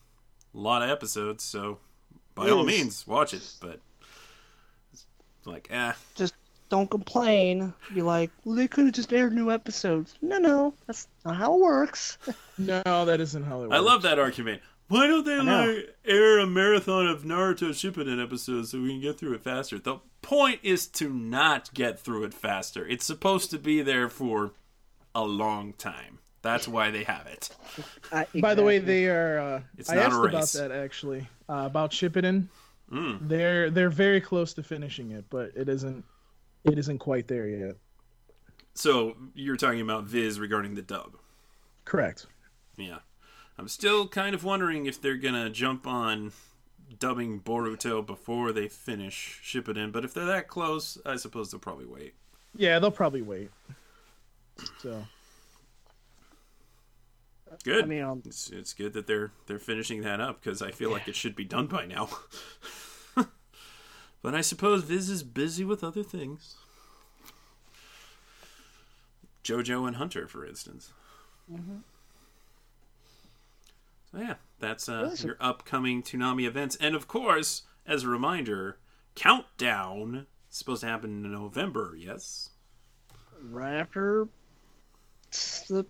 lot of episodes. So by all means, watch it. But it's like, ah, just don't complain. Be like, well, they could have just aired new episodes. No, no, that's not how it works. no, that isn't how it works. I love that argument. Why don't they like air a marathon of Naruto Shippuden episodes so we can get through it faster? The point is to not get through it faster. It's supposed to be there for a long time. That's why they have it. I, By the way, they are. Uh, It's I not a asked about that actually. Uh, about Shippuden. Mm. They're they're very close to finishing it, but it isn't. It isn't quite there yet. So you're talking about Viz regarding the dub. Correct. Yeah. I'm still kind of wondering if they're gonna jump on dubbing Boruto before they finish Shippuden, but if they're that close, I suppose they'll probably wait. Yeah, they'll probably wait. So Good. I mean, um, it's, it's good that they're they're finishing that up because I feel like it should be done by now. but I suppose Viz is busy with other things. JoJo and Hunter, for instance. So yeah, that's uh, your upcoming Toonami events, and of course, as a reminder, Countdown is supposed to happen in November. Yes. right after the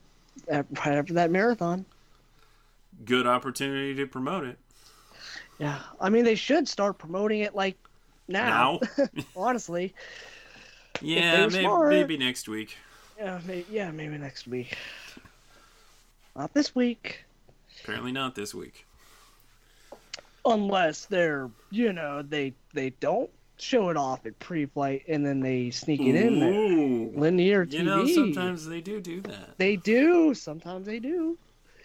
right after that marathon. Good opportunity to promote it Yeah, I mean they should start promoting it like now. now. honestly, yeah, maybe, smart. maybe next week. yeah, maybe, yeah, maybe next week. Not this week, Apparently not this week. unless they're you know they they don't show it off at pre-flight and then they sneak it in there. Linear TV. You know, sometimes they do do that. they do. Sometimes they do.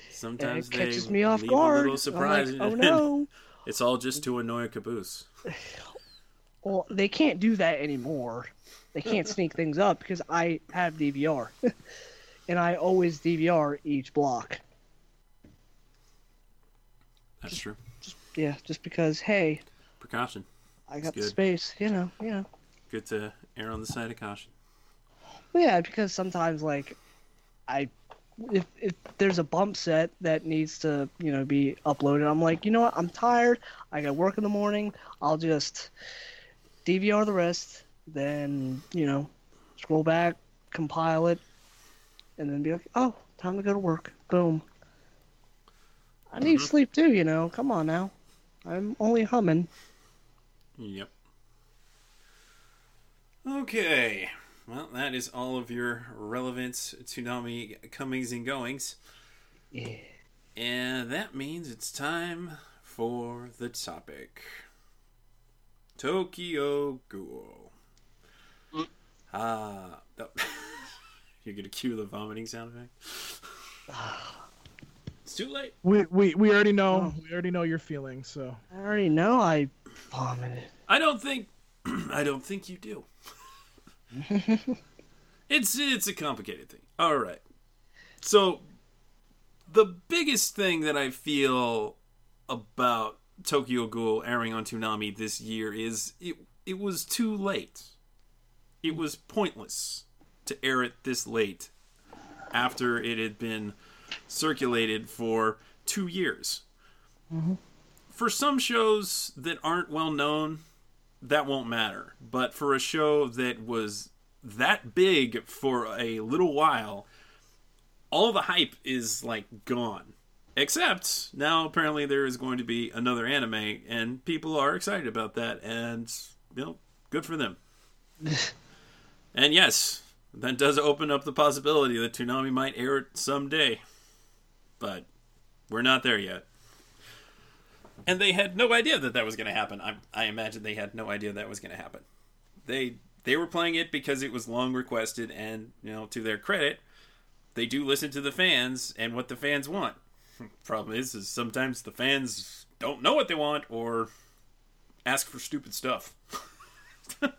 And Sometimes it catches they me off leave guard. a little surprise. like, oh no. It's all just to annoy a caboose. Well, they can't do that anymore. They can't sneak things up because I have DVR. and I always DVR each block. That's true. Yeah, just because, hey, Precaution. I got the space, you know, you know. Good to err on the side of caution. Yeah, because sometimes, like, I. If, if there's a bump set that needs to, you know, be uploaded, I'm like, you know what? I'm tired. I got work in the morning. I'll just DVR the rest, then, you know, scroll back, compile it, and then be like, oh, time to go to work. Boom. I need Mhm. sleep too, you know. Come on now. I'm only humming. Yep. Okay. Well, that is all of your relevant Toonami comings and goings. Yeah. And that means it's time for the topic Tokyo Ghoul. Ah. no. You're going to cue the vomiting sound effect? It's too late. we we, we already know Oh. we already know your feelings. So I already know I vomited. I don't think I don't think you do. it's it's a complicated thing. All right. So the biggest thing that I feel about Tokyo Ghoul airing on Toonami this year is it it was too late. It was pointless to air it this late after it had been circulated for 2 years. Mm-hmm. For some shows that aren't well known, that won't matter. But for a show that was that big for a little while, all the hype is like gone. Except now apparently there is going to be another anime and people are excited about that and you know, good for them. and yes, that does open up the possibility that Toonami might air it someday. But we're not there yet and they had no idea that that was going to happen. I, I imagine they had no idea that was going to happen. They they were playing it because it was long requested, and you know, to their credit, they do listen to the fans and what the fans want. Problem is, is sometimes the fans don't know what they want or ask for stupid stuff. and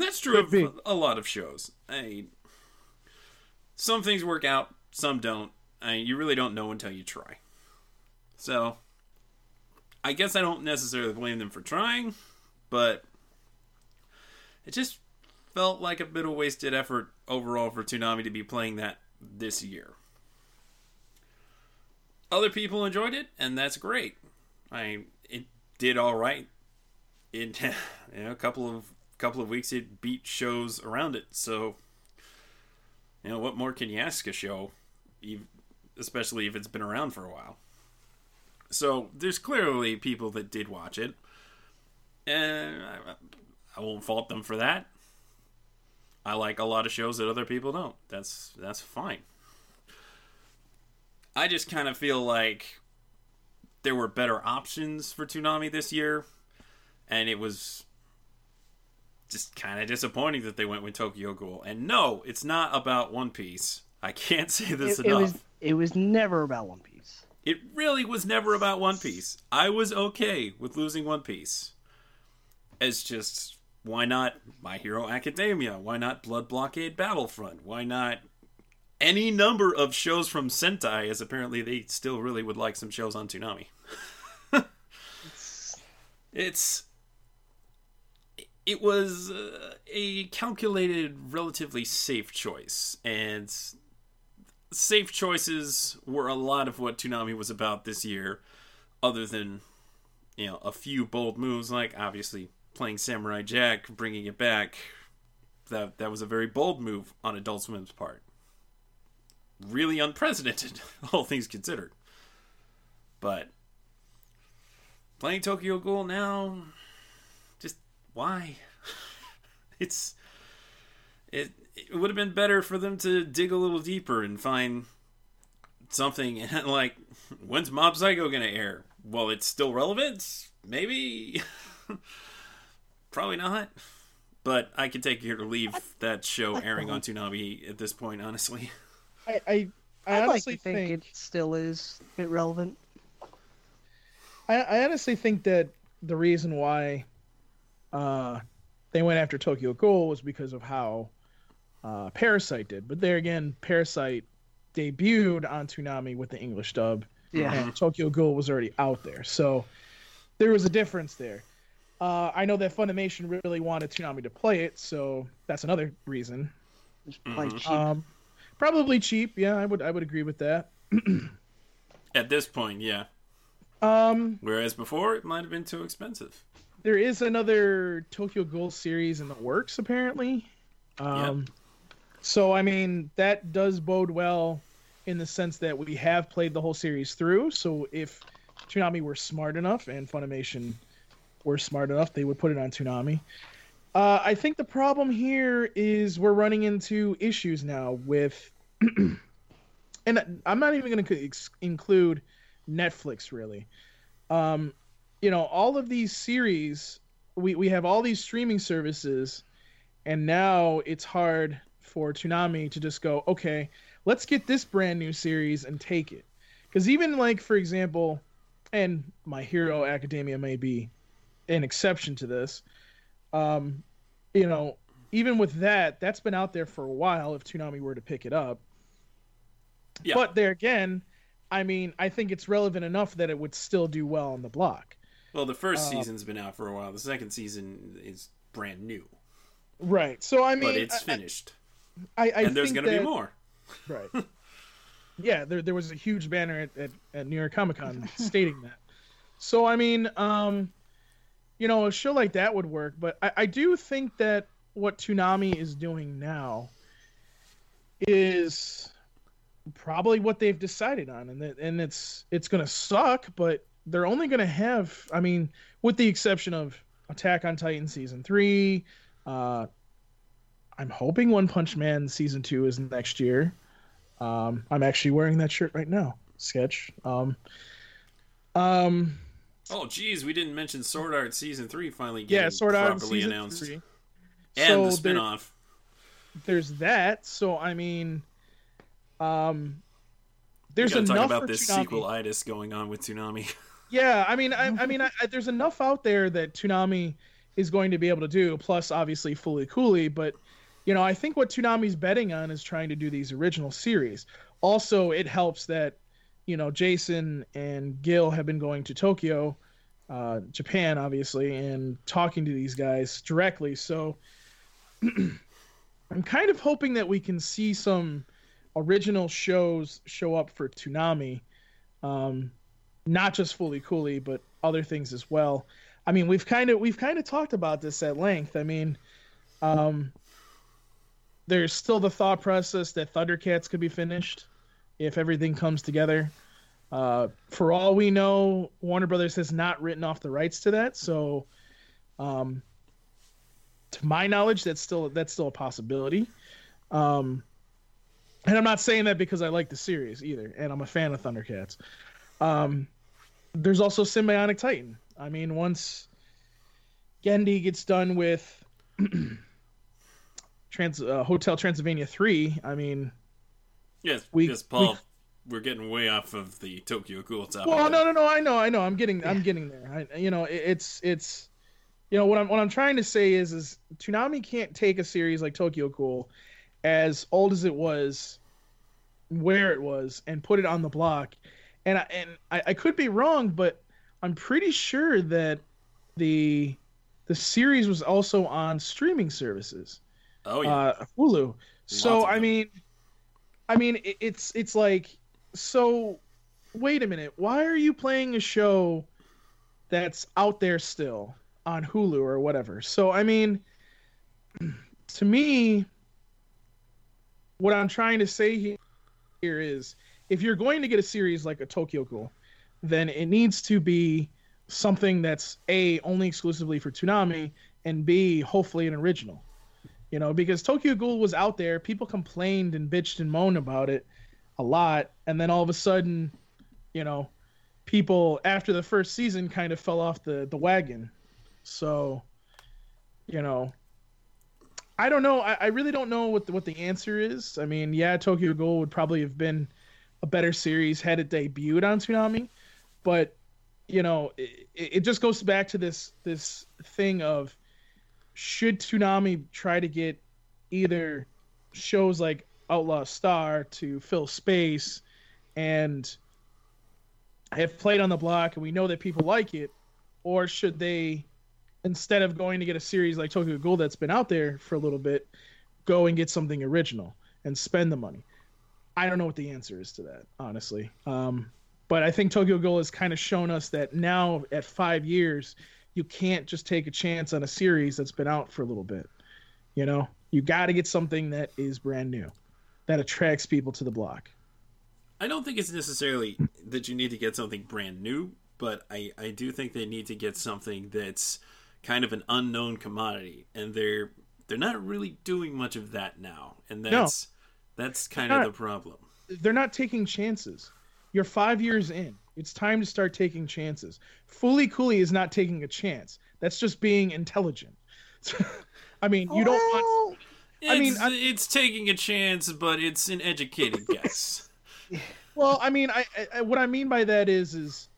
that's true Could be. of a lot of shows. I mean, some things work out, some don't. I mean, you really don't know until you try. So, I guess I don't necessarily blame them for trying, but it just felt like a bit of wasted effort overall for Toonami to be playing that this year. Other people enjoyed it, and that's great. I it did all right. It you know a couple of couple of weeks it beat shows around it, so you know what more can you ask a show, especially if it's been around for a while. So there's clearly people that did watch it, and I, I won't fault them for that. I like a lot of shows that other people don't. That's that's fine. I just kind of feel like there were better options for Toonami this year, and it was just kind of disappointing that they went with Tokyo Ghoul. And no, it's not about One Piece. I can't say this It, it enough. was it was never about One Piece. It really was never about One Piece. I was okay with losing One Piece. It's just why not My Hero Academia? Why not Blood Blockade Battlefront? Why not any number of shows from Sentai? As apparently they still really would like some shows on Toonami. it's it was uh, a calculated, relatively safe choice, and safe choices were a lot of what Toonami was about this year, other than you know a few bold moves like obviously playing Samurai Jack, bringing it back. That that was a very bold move on Adult Swim's part. Really unprecedented, all things considered. But playing Tokyo Ghoul now, just why? it's it it would have been better for them to dig a little deeper and find something like when's Mob Psycho gonna air? Well, it's still relevant, maybe. Probably not. But I could take here to leave that show airing on Toonami at this point, honestly. I I, I I'd like honestly think, it still is a bit relevant. I, I honestly think that the reason why uh, they went after Tokyo Ghoul was because of how uh, Parasyte did. But there again, Parasyte debuted on Toonami with the English dub, Yeah. and Tokyo Ghoul was already out there. So there was a difference there. Uh, I know that Funimation really wanted Toonami to play it, so that's another reason. It's quite Mhm. cheap. Um, probably cheap, yeah. I would I would agree with that. At this point, yeah. Um, Whereas before, it might have been too expensive. there is another Tokyo Ghoul series in the works apparently. Um, So I mean that does bode well in the sense that we have played the whole series through. So if Toonami were smart enough and Funimation were smart enough, they would put it on Toonami. Uh, I think the problem here is we're running into issues now with, and I'm not even going to ex- include Netflix really. Um, you know, all of these series, we, we have all these streaming services, and now it's hard for Toonami to just go, okay, let's get this brand new series and take it. Because even like, for example, and My Hero Academia may be an exception to this. Um, you know, even with that, that's been out there for a while. If Toonami were to pick it up, Yeah. but there again, I mean, I think it's relevant enough that it would still do well on the block. Well, the first Uh, season's been out for a while. The second season is brand new, Right. So I mean, but it's I- finished, I, I, and there's going to be more. Right. yeah, there there was a huge banner at, at, at New York Comic Con stating that. So I mean, um, you know, a show like that would work, but I, I do think that what Toonami is doing now is probably what they've decided on, and that, and it's it's gonna suck, but they're only gonna have, I mean, with the exception of Attack on Titan season three, uh, I'm hoping One Punch Man season two is next year. Um, I'm actually wearing that shirt right now. Sketch. Um, um, Oh, geez, we didn't mention Sword Art season three finally yeah, Sword Art properly season announced, three. and So the there- there's that. So I mean, um, there's enough talk about this sequel-itis going on with Toonami. Yeah, I mean, I, I mean, I, I, there's enough out there that Toonami is going to be able to do. Plus, obviously, FLCL. But you know, I think what Toonami's betting on is trying to do these original series. Also, it helps that you know Jason and Gil have been going to Tokyo, uh, Japan, obviously, and talking to these guys directly. So I'm kind of hoping that we can see some original shows show up for Toonami. Um, not just FLCL but other things as well i mean we've kind of we've kind of talked about this at length i mean um there's still the thought process that thundercats could be finished if everything comes together uh for all we know warner brothers has not written off the rights to that so um to my knowledge that's still that's still a possibility um and I'm not saying that because I like the series either, and I'm a fan of Thundercats. Um, there's also Sym-Bionic Titan. I mean, once Genndy gets done with Trans uh, Hotel Transylvania three, I mean, Yes, We- yes, Paul. We, are getting way off of the Tokyo Ghoul topic. well, no, no, no, I know, I know, I'm getting, I'm getting there. I, you know, it, it's, it's, you know, what I'm, what I'm trying to say is, is Toonami can't take a series like Tokyo Ghoul, as old as it was, where it was, and put it on the block. And I, and I, I could be wrong, but I'm pretty sure that the the series was also on streaming services, Oh yeah. uh, Hulu. So I mean, I mean, it's it's like so. Wait a minute. Why are you playing a show that's out there still on Hulu or whatever? So I mean, to me, what I'm trying to say here is, if you're going to get a series like a Tokyo Ghoul, then it needs to be something that's a only exclusively for Toonami and b hopefully an original. You know, because Tokyo Ghoul was out there, people complained and bitched and moaned about it a lot, and then all of a sudden, you know, people after the first season kind of fell off the the wagon. So, you know, I don't know. I, I really don't know what the, what the answer is. I mean, yeah, Tokyo Ghoul would probably have been a better series had it debuted on Toonami, but you know, it, it just goes back to this this thing of should Toonami try to get either shows like Outlaw Star to fill space and have played on the block and we know that people like it, or should they instead of going to get a series like Tokyo Ghoul that's been out there for a little bit, go and get something original and spend the money. I don't know what the answer is to that, honestly. Um, but I think Tokyo Ghoul has kind of shown us that now at five years, you can't just take a chance on a series that's been out for a little bit. You know, you got to get something that is brand new, that attracts people to the block. I don't think it's necessarily that you need to get something brand new, but I, I do think they need to get something that's kind of an unknown commodity, and they're they're not really doing much of that now, and that's that's kind of the problem. They're not taking chances. You're five years in. It's time to start taking chances. FLCL is not taking a chance. That's just being intelligent. I mean, you don't want. It's, I mean, I- it's taking a chance, but it's an educated guess. Well, I mean, I, I what I mean by that is, is,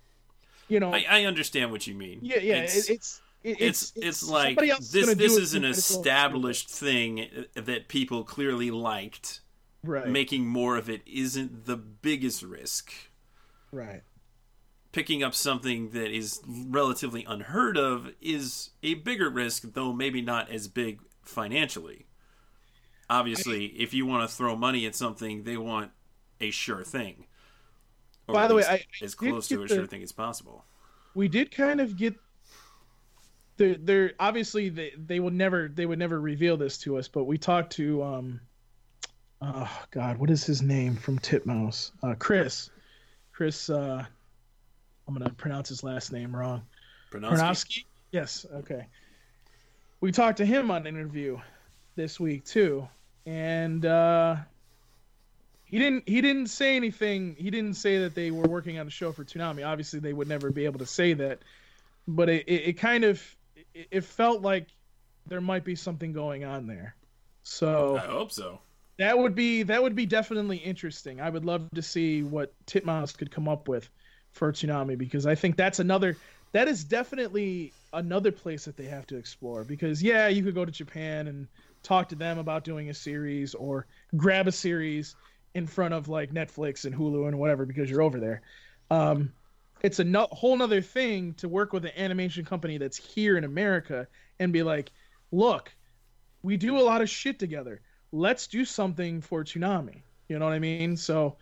you know, I, I understand what you mean. yeah, yeah, It's, it, it's, it's it's like somebody is this this it, is you an might as well- established thing that people clearly liked. Right, Making more of it isn't the biggest risk. right. Picking up something that is relatively unheard of is a bigger risk, though maybe not as big financially. Obviously, if you want to throw money at something, they want a sure thing. Or By the way, I- I as close to a sure thing as possible. we did kind of get they're, they're obviously they, they would never they would never reveal this to us but we talked to um oh god what is his name from titmouse? Uh chris. Chris uh i'm gonna pronounce his last name wrong. Pronowski? Yes okay. We talked to him on an interview this week too and uh he didn't he didn't say anything he didn't say that they were working on a show for Toonami. Obviously they would never be able to say that but it, it, it kind of it, it felt like there might be something going on there. So I hope so. That would be that would be definitely interesting. I would love to see what Titmouse could come up with for Toonami because I think that's another that is definitely another place that they have to explore because yeah, you could go to Japan and talk to them about doing a series or grab a series in front of like Netflix and Hulu and whatever because you're over there. Um, it's a no- whole nother thing to work with an animation company that's here in America and be like, look, we do a lot of shit together. Let's do something for Toonami. You know what I mean? So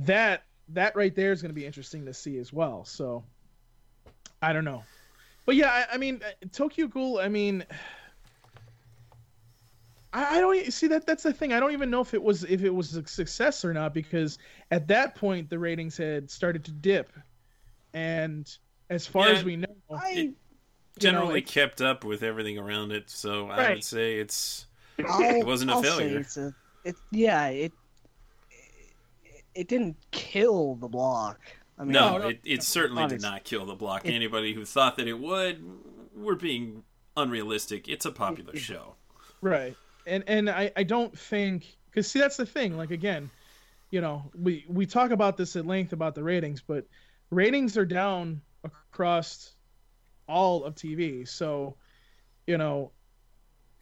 that that right there is going to be interesting to see as well. So I don't know, but yeah, I, I mean uh, Tokyo Ghoul. I mean, I, I don't e- see that. That's the thing. I don't even know if it was if it was a success or not because at that point the ratings had started to dip, and as far Yeah, as we know, I, you know, Generally kept up with everything around it, so I would say it's I'll, It wasn't a I'll say failure. It's a, it, yeah, it it didn't kill the block. I mean, no, no, it, it certainly did not kill the block. It- Anybody who thought that it would, were being unrealistic. It's a popular Yeah. show. Right. And and I I don't think cuz see that's the thing like again, you know, we we talk about this at length about the ratings, but ratings are down across all of TV. So, you know,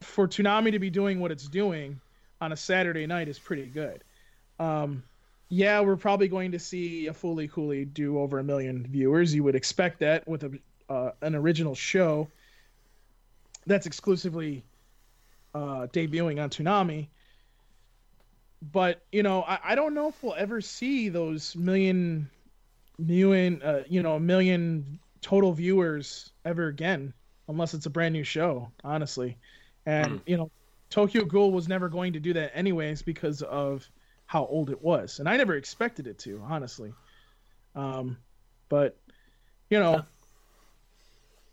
for Toonami to be doing what it's doing on a Saturday night is pretty good. Um yeah, we're probably going to see a FLCL do over a million viewers. You would expect that with a uh, an original show that's exclusively uh, debuting on Toonami. But you know, I, I don't know if we'll ever see those million, million, uh, you know, a million total viewers ever again, unless it's a brand new show, honestly. And Hmm. you know, Tokyo Ghoul was never going to do that anyways because of how old it was, and I never expected it to, honestly. Um, but you know,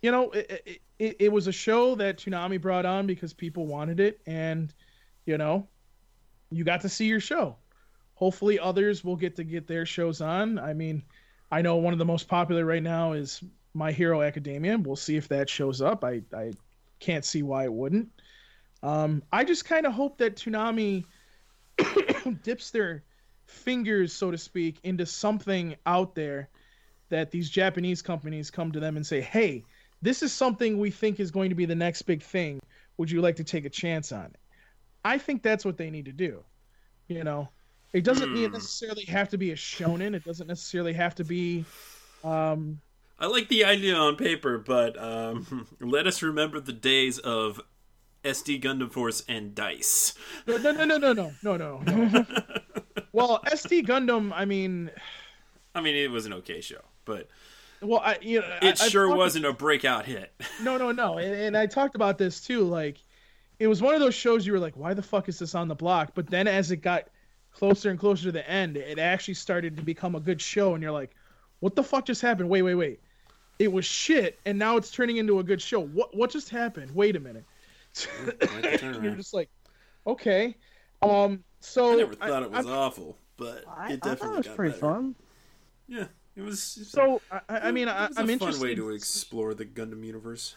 you know, it, it, it, it was a show that Toonami brought on because people wanted it, and you know, you got to see your show. Hopefully, others will get to get their shows on. I mean, I know one of the most popular right now is My Hero Academia. We'll see if that shows up. I I can't see why it wouldn't. Um, I just kind of hope that Toonami dips their fingers, so to speak, into something out there that these Japanese companies come to them and say, "Hey, this is something we think is going to be the next big thing. Would you like to take a chance on it?" I think that's what they need to do. You know, it doesn't Hmm. necessarily have to be a shonen. It doesn't necessarily have to be. Um, I like the idea on paper, but um, let us remember the days of SD Gundam Force and Dice. no, no, no, no, no, no, no, no. no. well, SD Gundam. I mean, I mean, it was an okay show, but well, I you know, it I, sure wasn't a breakout hit. No, no, no. And, and I talked about this too. Like, it was one of those shows you were like, why the fuck is this on the block? But then as it got closer and closer to the end, it actually started to become a good show. And you're like, what the fuck just happened? Wait, wait, wait. It was shit, and now it's turning into a good show. What what just happened? Wait a minute. Quite the turnaround. you're just like, okay. Um. So I never thought it was I- awful, but I, it I definitely thought it was got pretty better. fun. Yeah, it was. So I, I mean, I, it was a I'm fun interested. way to explore the Gundam universe.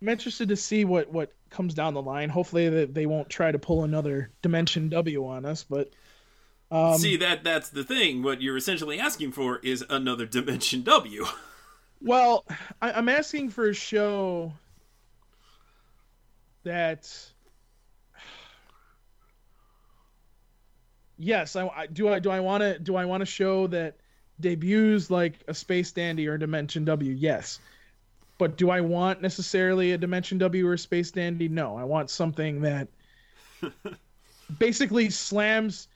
I'm interested to see what what comes down the line. Hopefully that they won't try to pull another Dimension W on us, but um, See that that's the thing. What you're essentially asking for is another Dimension W. well, I, I'm asking for a show that. Yes, I, I do. I do. I want to. Do I want to show that debuts like a Space Dandy or Dimension W? Yes, but do I want necessarily a Dimension W or a Space Dandy? No, I want something that basically slams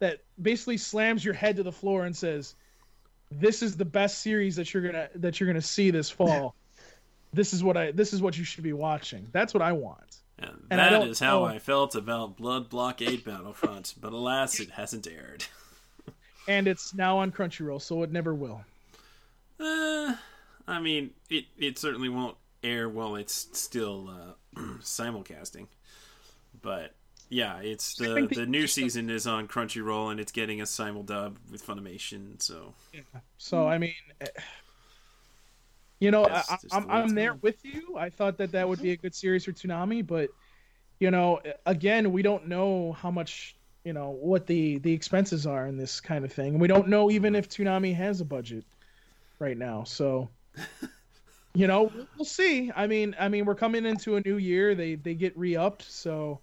that basically slams your head to the floor and says, "This is the best series that you're gonna that you're gonna see this fall. this is what I this is what you should be watching. That's what I want." And, And that is how know- I felt about Blood Blockade Battlefront. But alas, it hasn't aired. And it's now on Crunchyroll, so it never will. Uh, I mean, it it certainly won't air while it's still uh, simulcasting. But yeah, it's the the new season is on Crunchyroll and it's getting a simul dub with Funimation. So So I mean, eh, you know, That's I, just the I'm I'm there with you. I thought that that would be a good series for Toonami, but you know, again, we don't know how much you know what the the expenses are in this kind of thing. We don't know even if Toonami has a budget right now. So. You know, we'll- we'll see. I mean, I mean, we're coming into a new year. They they get re-upped, so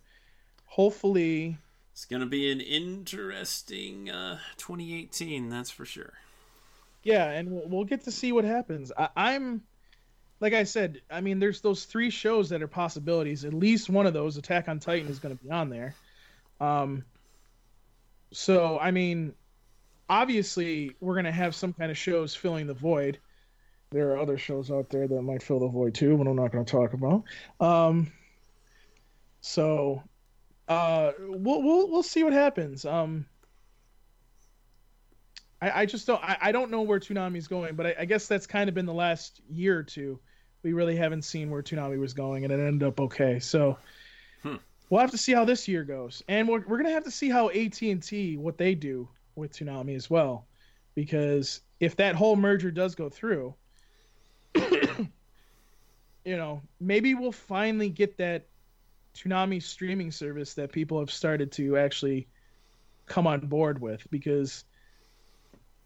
hopefully it's gonna be an interesting uh, 2018. That's for sure. Yeah, and we'll, get to see what happens. I, I'm, like I said, I mean, there's those three shows that are possibilities. At least one of those, Attack on Titan, is going to be on there. Um, so I mean, obviously, we're going to have some kind of shows filling the void. There are other shows out there that might fill the void too, but I'm not going to talk about. Um, so, uh, we'll we'll we'll see what happens. Um. I, I just don't I, I don't know where Toonami's going, but I, I guess that's kind of been the last year or two. We really haven't seen where Toonami was going, and it ended up okay. So Hmm. we'll have to see how this year goes, and we're, we're gonna have to see how AT and T what they do with Toonami as well, because if that whole merger does go through, you know, maybe we'll finally get that Toonami streaming service that people have started to actually come on board with because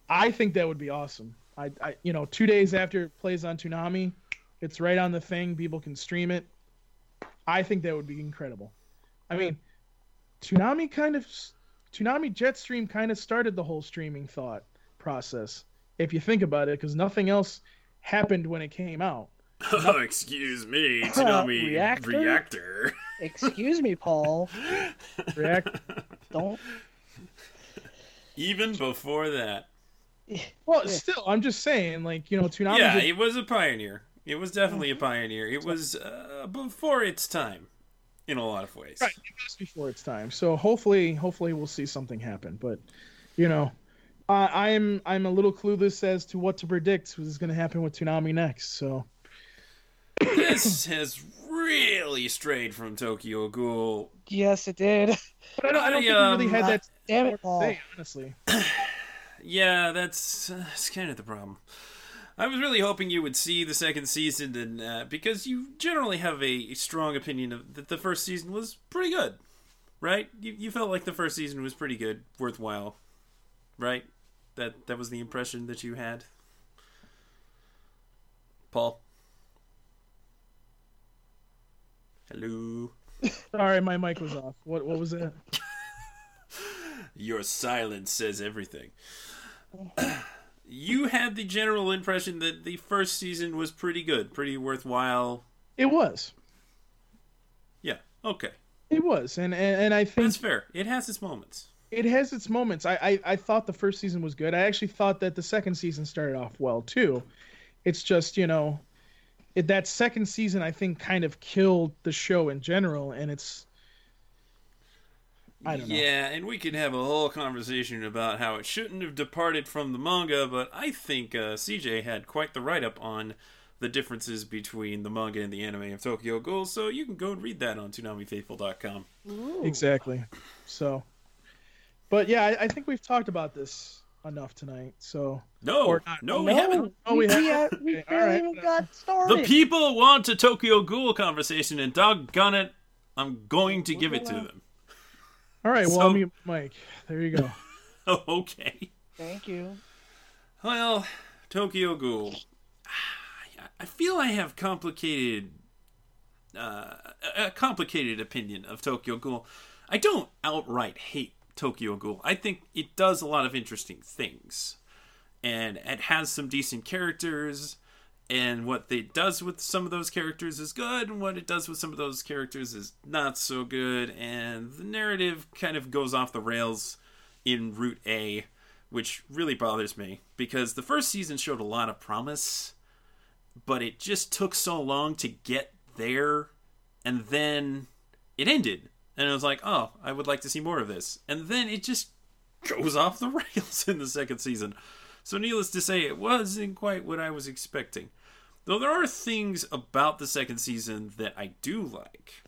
I think that would be awesome. I, I you know, two days after it plays on Toonami, it's right on the thing. People can stream it. I think that would be incredible. I mean, Toonami kind of, Toonami Jetstream kind of started the whole streaming thought process, if you think about it, because nothing else happened when it came out. Oh, excuse me, Toonami Reactor? Reactor. Excuse me, Paul. React. Don't. Even before that. Well, still, I'm just saying, like you know, Toonami. Yeah, did- it was a pioneer. It was definitely a pioneer. It was uh, before its time, in a lot of ways. Right, it was before its time. So hopefully, hopefully we'll see something happen. But you know, uh, I'm I'm a little clueless as to what to predict was going to happen with Toonami next. So This has really strayed from Tokyo Ghoul. Yes, it did. but I don't, I don't I, think we really um, had that Damn it, Paul. say, honestly. Yeah, that's, uh, that's kind of the problem. I was really hoping you would see the second season, and uh, because you generally have a strong opinion of that the first season was pretty good, right? You, you felt like the first season was pretty good, worthwhile, right? That that was the impression that you had. Paul. Hello. Sorry, my mic was off. What what was that? Your silence says everything. you had the general impression that the first season was pretty good, pretty worthwhile. It was. Yeah, okay. It was, and and, and I think That's fair. It has its moments. it has its moments. I, I I thought the first season was good. I actually thought that the second season started off well too. It's just you know, it, that second season I think kind of killed the show in general, and it's I don't know. Yeah, and we could have a whole conversation about how it shouldn't have departed from the manga, but I think uh, CJ had quite the write up on the differences between the manga and the anime of Tokyo Ghoul, so you can go and read that on ToonamiFaithful.com. exactly. So, but yeah, I, I think we've talked about this enough tonight. So No, Or not. no, we haven't. Oh, we we, haven't? we, we Okay, barely alright. even got started. The people want a Tokyo Ghoul conversation, and doggone it, I'm going to give it to them. All right, well, So- I'll mute Mike. There you go. Okay. Thank you. Well, Tokyo Ghoul. I feel I have complicated, uh, a complicated opinion of Tokyo Ghoul. I don't outright hate Tokyo Ghoul. I think it does a lot of interesting things, and it has some decent characters. And what it does with some of those characters is good, and what it does with some of those characters is not so good. And the narrative kind of goes off the rails in Root A, which really bothers me because the first season showed a lot of promise, but it just took so long to get there, and then it ended. And I was like, oh, I would like to see more of this. And then it just goes off the rails in the second season. So, needless to say, it wasn't quite what I was expecting. Though there are things about the second season that I do like.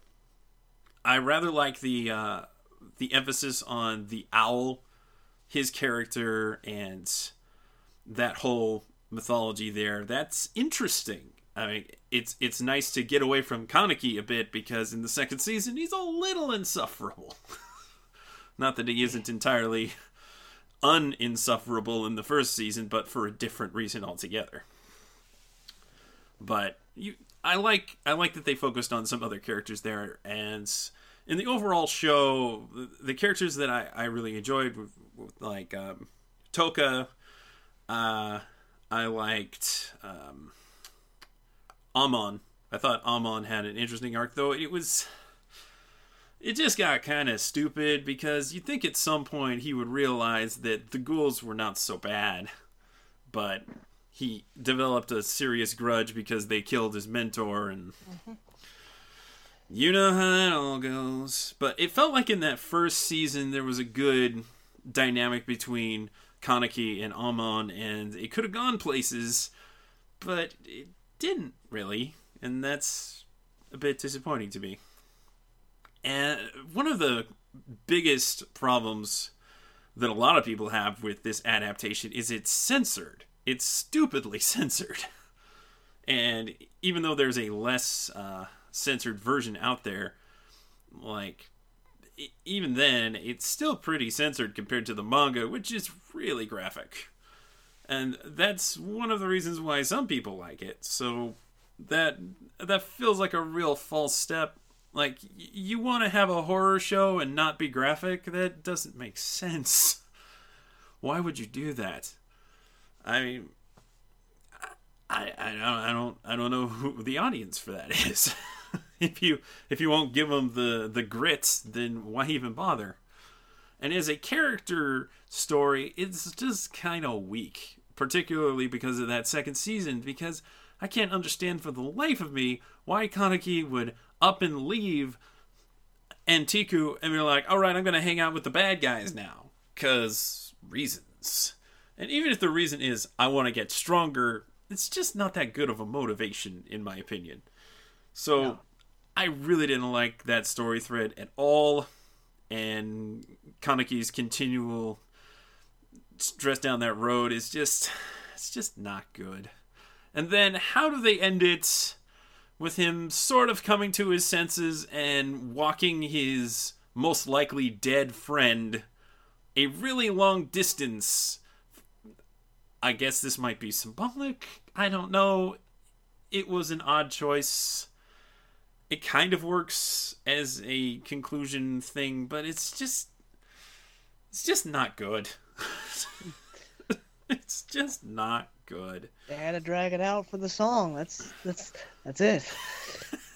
I rather like the uh, the emphasis on the owl, his character, and that whole mythology there. That's interesting. I mean, it's it's nice to get away from Kaneki a bit because in the second season he's a little insufferable. Not that he isn't entirely uninsufferable in the first season, but for a different reason altogether. But you, I like I like that they focused on some other characters there, and in the overall show, the, characters that I, I really enjoyed, like um, Touka. Uh, I liked um, Amon. I thought Amon had an interesting arc, though it was. It just got kind of stupid because you think at some point he would realize that the ghouls were not so bad, but he developed a serious grudge because they killed his mentor and you know how that all goes. But it felt like in that first season there was a good dynamic between Kaneki and Amon and it could have gone places but it didn't really and that's a bit disappointing to me and one of the biggest problems that a lot of people have with this adaptation is it's censored. It's stupidly censored. And even though there's a less uh, censored version out there, like even then, it's still pretty censored compared to the manga, which is really graphic. And that's one of the reasons why some people like it. So that that feels like a real false step. Like you want to have a horror show and not be graphic? That doesn't make sense. Why would you do that? I mean, I I don't I don't I don't know who the audience for that is. if you if you won't give them the the grits, then why even bother? And as a character story, it's just kind of weak, particularly because of that second season. Because I can't understand for the life of me why Kaneki would up and leave Anteiku and be like, "All right, I'm going to hang out with the bad guys now," because reasons. And even if the reason is I want to get stronger, it's just not that good of a motivation, in my opinion. So no. I really didn't like that story thread at all, and Kaneki's continual stress down that road is just it's just not good. And then how do they end it with him sort of coming to his senses and walking his most likely dead friend a really long distance? I guess this might be symbolic. I don't know. It was an odd choice it kind of works as a conclusion thing, but it's just it's just not good. it's just not good. They had to drag it out for the song. That's that's that's it.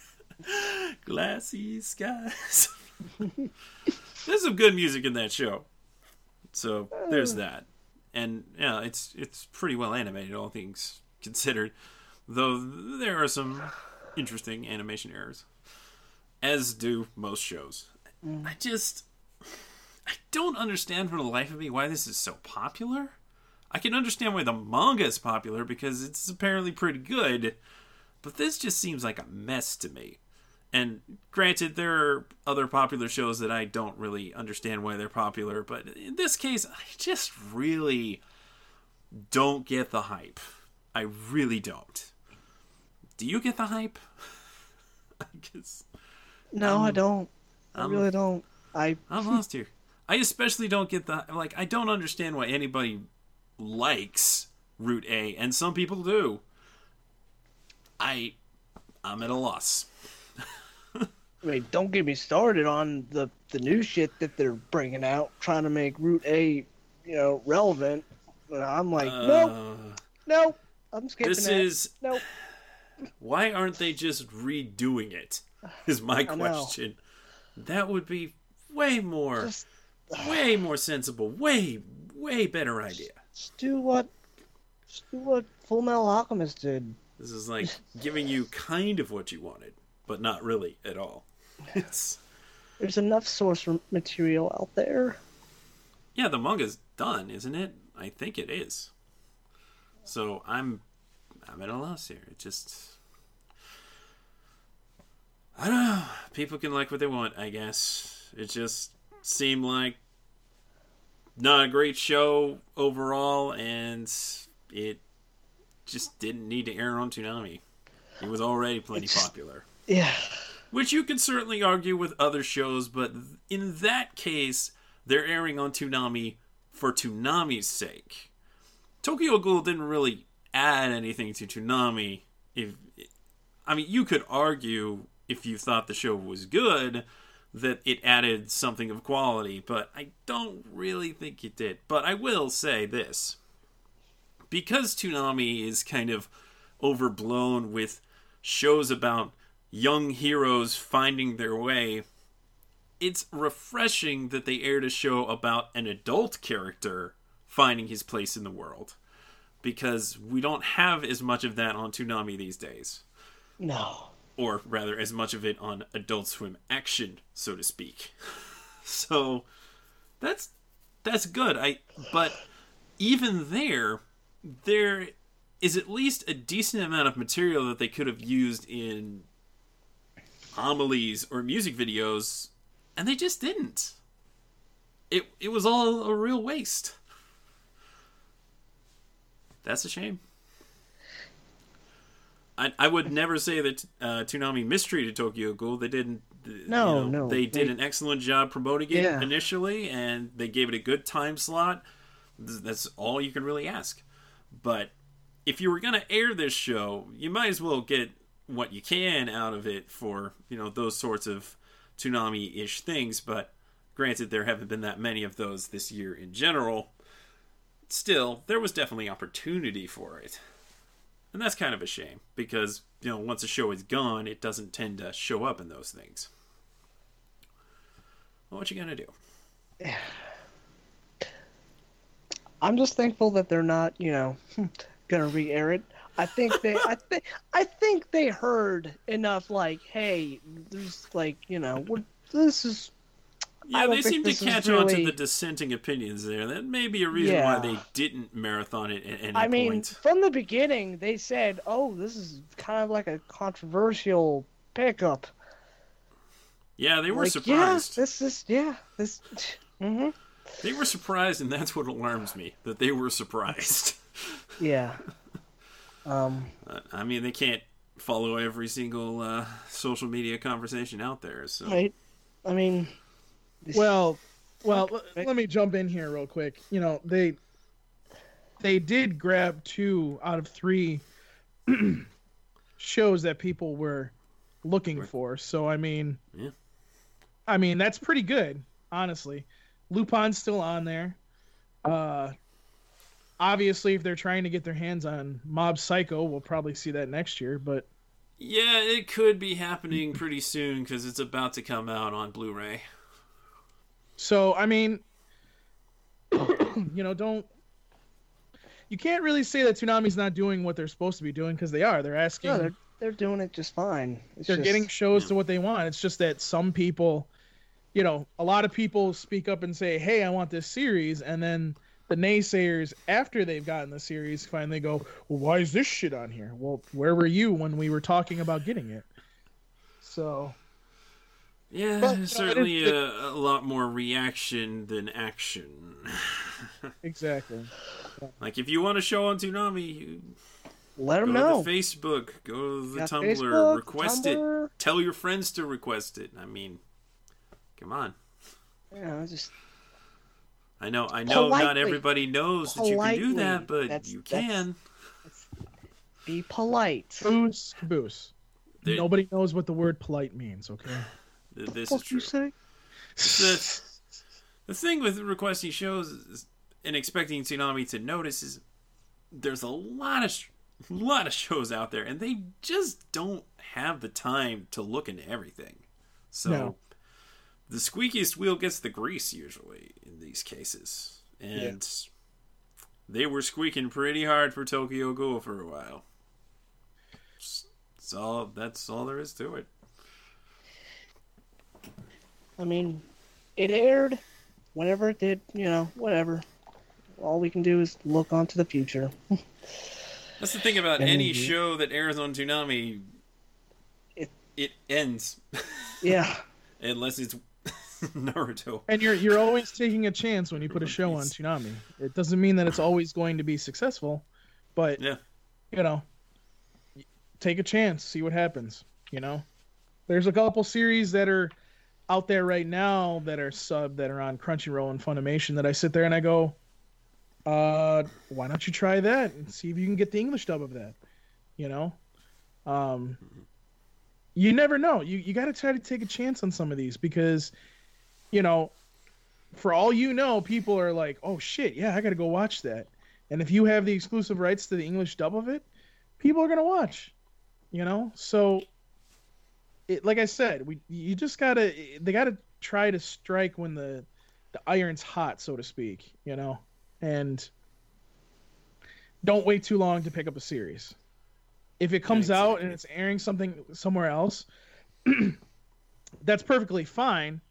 Glassy skies. there's some good music in that show. So there's that. And yeah, it's it's pretty well animated, all things considered. Though there are some interesting animation errors, as do most shows. Mm. I just I don't understand for the life of me why this is so popular. I can understand why the manga is popular because it's apparently pretty good, but this just seems like a mess to me. And granted, there are other popular shows that I don't really understand why they're popular, but in this case, I just really don't get the hype. I really don't. Do you get the hype? I guess. No, um, I don't. I really don't. I I'm lost here. I especially don't get the like. I don't understand why anybody likes Root A, and some people do. I I'm at a loss. I mean, don't get me started on the the new shit that they're bringing out, trying to make Root A, you know, relevant. I'm like, uh, nope, nope. I'm skipping this that. is nope. Why aren't they just redoing it? Is my question. That would be way more, just, way more sensible, way, way better idea. Just do what, just do what Full Metal Alchemist did. This is like giving you kind of what you wanted, but not really at all. It's there's enough source material out there. Yeah, the manga's done, isn't it? I think it is. So I'm I'm at a loss here. It just I don't know. People can like what they want, I guess. It just seemed like not a great show overall, and it just didn't need to air on Toonami. It was already plenty it's, popular. Yeah. Which you can certainly argue with other shows, but in that case, they're airing on Toonami for Toonami's sake. Tokyo Ghoul didn't really add anything to Toonami. If I mean, you could argue if you thought the show was good that it added something of quality, but I don't really think it did. But I will say this because Toonami is kind of overblown with shows about young heroes finding their way, it's refreshing that they aired a show about an adult character finding his place in the world because we don't have as much of that on Toonami these days. No. Or rather, as much of it on Adult Swim action, so to speak. so that's that's good. I but even there, there is at least a decent amount of material that they could have used in homilies or music videos, and they just didn't. it it was all a real waste. That's a shame. I, I would never say that uh, Toonami mistreated Tokyo Ghoul. They didn't. you No, know, no, They did an excellent job promoting it Yeah. initially, and they gave it a good time slot. That's all you can really ask. But if you were going to air this show, you might as well get what you can out of it for you know those sorts of Toonami-ish things. But granted, there haven't been that many of those this year in general. Still, there was definitely opportunity for it. And that's kind of a shame because, you know, once a show is gone, it doesn't tend to show up in those things. Well, what you gonna do? I'm just thankful that they're not, you know, gonna re-air it. I think they, I think, I think they heard enough. Like, hey, there's like, you know, this is. Yeah, they seem to catch on to the dissenting opinions there. That may be a reason why they didn't marathon it at any I mean, point. from the beginning, they said, "Oh, this is kind of like a controversial pickup." Yeah, they were like, surprised. Yeah, this is yeah, this. hmm They were surprised, and that's what alarms me that they were surprised. Yeah. Um. I mean, they can't follow every single uh, social media conversation out there. So Right. I mean. This- Well, well, Okay. let me jump in here real quick. You know, they they did grab two out of three shows that people were looking for. So I mean, Yeah. I mean that's pretty good, honestly. Lupin's still on there. Uh, obviously, if they're trying to get their hands on Mob Psycho, we'll probably see that next year. But yeah, it could be happening pretty soon because it's about to come out on Blu-ray. So I mean, you know, don't you can't really say that Toonami's not doing what they're supposed to be doing because they are. They're asking, no, they're they're doing it just fine. It's they're just- getting shows to what they want. It's just that some people, you know, a lot of people speak up and say, "Hey, I want this series," and then the naysayers after they've gotten the series finally go, "Well, why is this shit on here?" Well, where were you when we were talking about getting it? So Yeah, But, you know, certainly a, a lot more reaction than action. exactly. like if you want a show on Toonami, you Let go them know. to the Facebook, go to the Got Tumblr, Facebook, request Tumblr. it. Tell your friends to request it. I mean, come on. You know, just I know, I know, not everybody knows that you can do that, but That's- you that's- can. be polite. Caboose, caboose. There- Nobody knows what the word polite means. Okay. Th- This is What true. you say? the, the thing with requesting shows is, and expecting Toonami to notice is there's a lot of sh- lot of shows out there, and they just don't have the time to look into everything. So No. the squeakiest wheel gets the grease usually in these cases, and they were squeaking pretty hard for Tokyo Ghoul for a while. That's all. That's all there is to it. I mean, it aired whenever it did. You know, whatever. All we can do is look onto the future. That's the thing about any Mhm. show that airs on Toonami. It It- it ends Yeah. unless it's Naruto. And you're you're always taking a chance when you put a show on Toonami. It doesn't mean that it's always going to be successful, but Yeah, you know, take a chance, see what happens. You know, there's a couple series that are out there right now that are sub that are on Crunchyroll and Funimation that I sit there and I go, uh, why don't you try that and see if you can get the English dub of that? You know, um, you never know. You you got to try to take a chance on some of these because, you know, for all you know, people are like, oh shit, yeah, I got to go watch that. And if you have the exclusive rights to the English dub of it, people are gonna watch. You know, so it like I said, we you just gotta they gotta try to strike when the the iron's hot, so to speak. You know, and don't wait too long to pick up a series. If it comes out and it's airing something somewhere else, that's perfectly fine.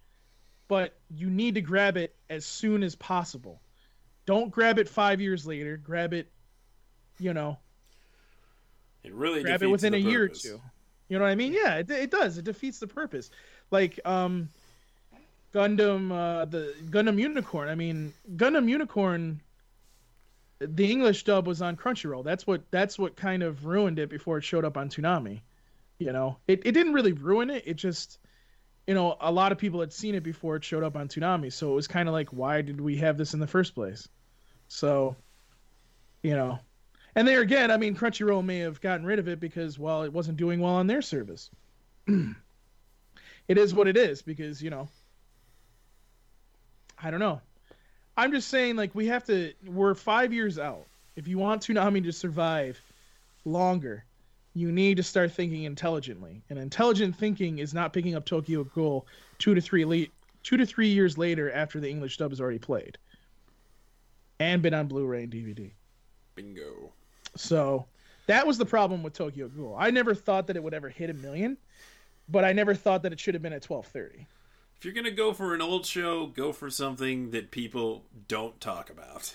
But you need to grab it as soon as possible. Don't grab it five years later. Grab it, you know, it really grab it within a year or two. You know what I mean? Yeah, it, it does. It defeats the purpose. Like, um, Gundam, uh, the Gundam Unicorn. I mean, Gundam Unicorn. The English dub was on Crunchyroll. That's what that's what kind of ruined it before it showed up on Toonami. You know, it, it didn't really ruin it. It just, you know, a lot of people had seen it before it showed up on Toonami. So it was kind of like, why did we have this in the first place? So, you know, and there again, I mean, Crunchyroll may have gotten rid of it because, well, it wasn't doing well on their service. it is what it is because, you know, I don't know. I'm just saying, like, we have to, we're five years out. If you want Toonami to survive longer, you need to start thinking intelligently. And intelligent thinking is not picking up Tokyo Ghoul two to three late, two to three years later after the English dub is already played and been on Blu-ray and DVD. Bingo. So that was the problem with Tokyo Ghoul. I never thought that it would ever hit a million, but I never thought that it should have been at twelve thirty. If you're gonna go for an old show, go for something that people don't talk about.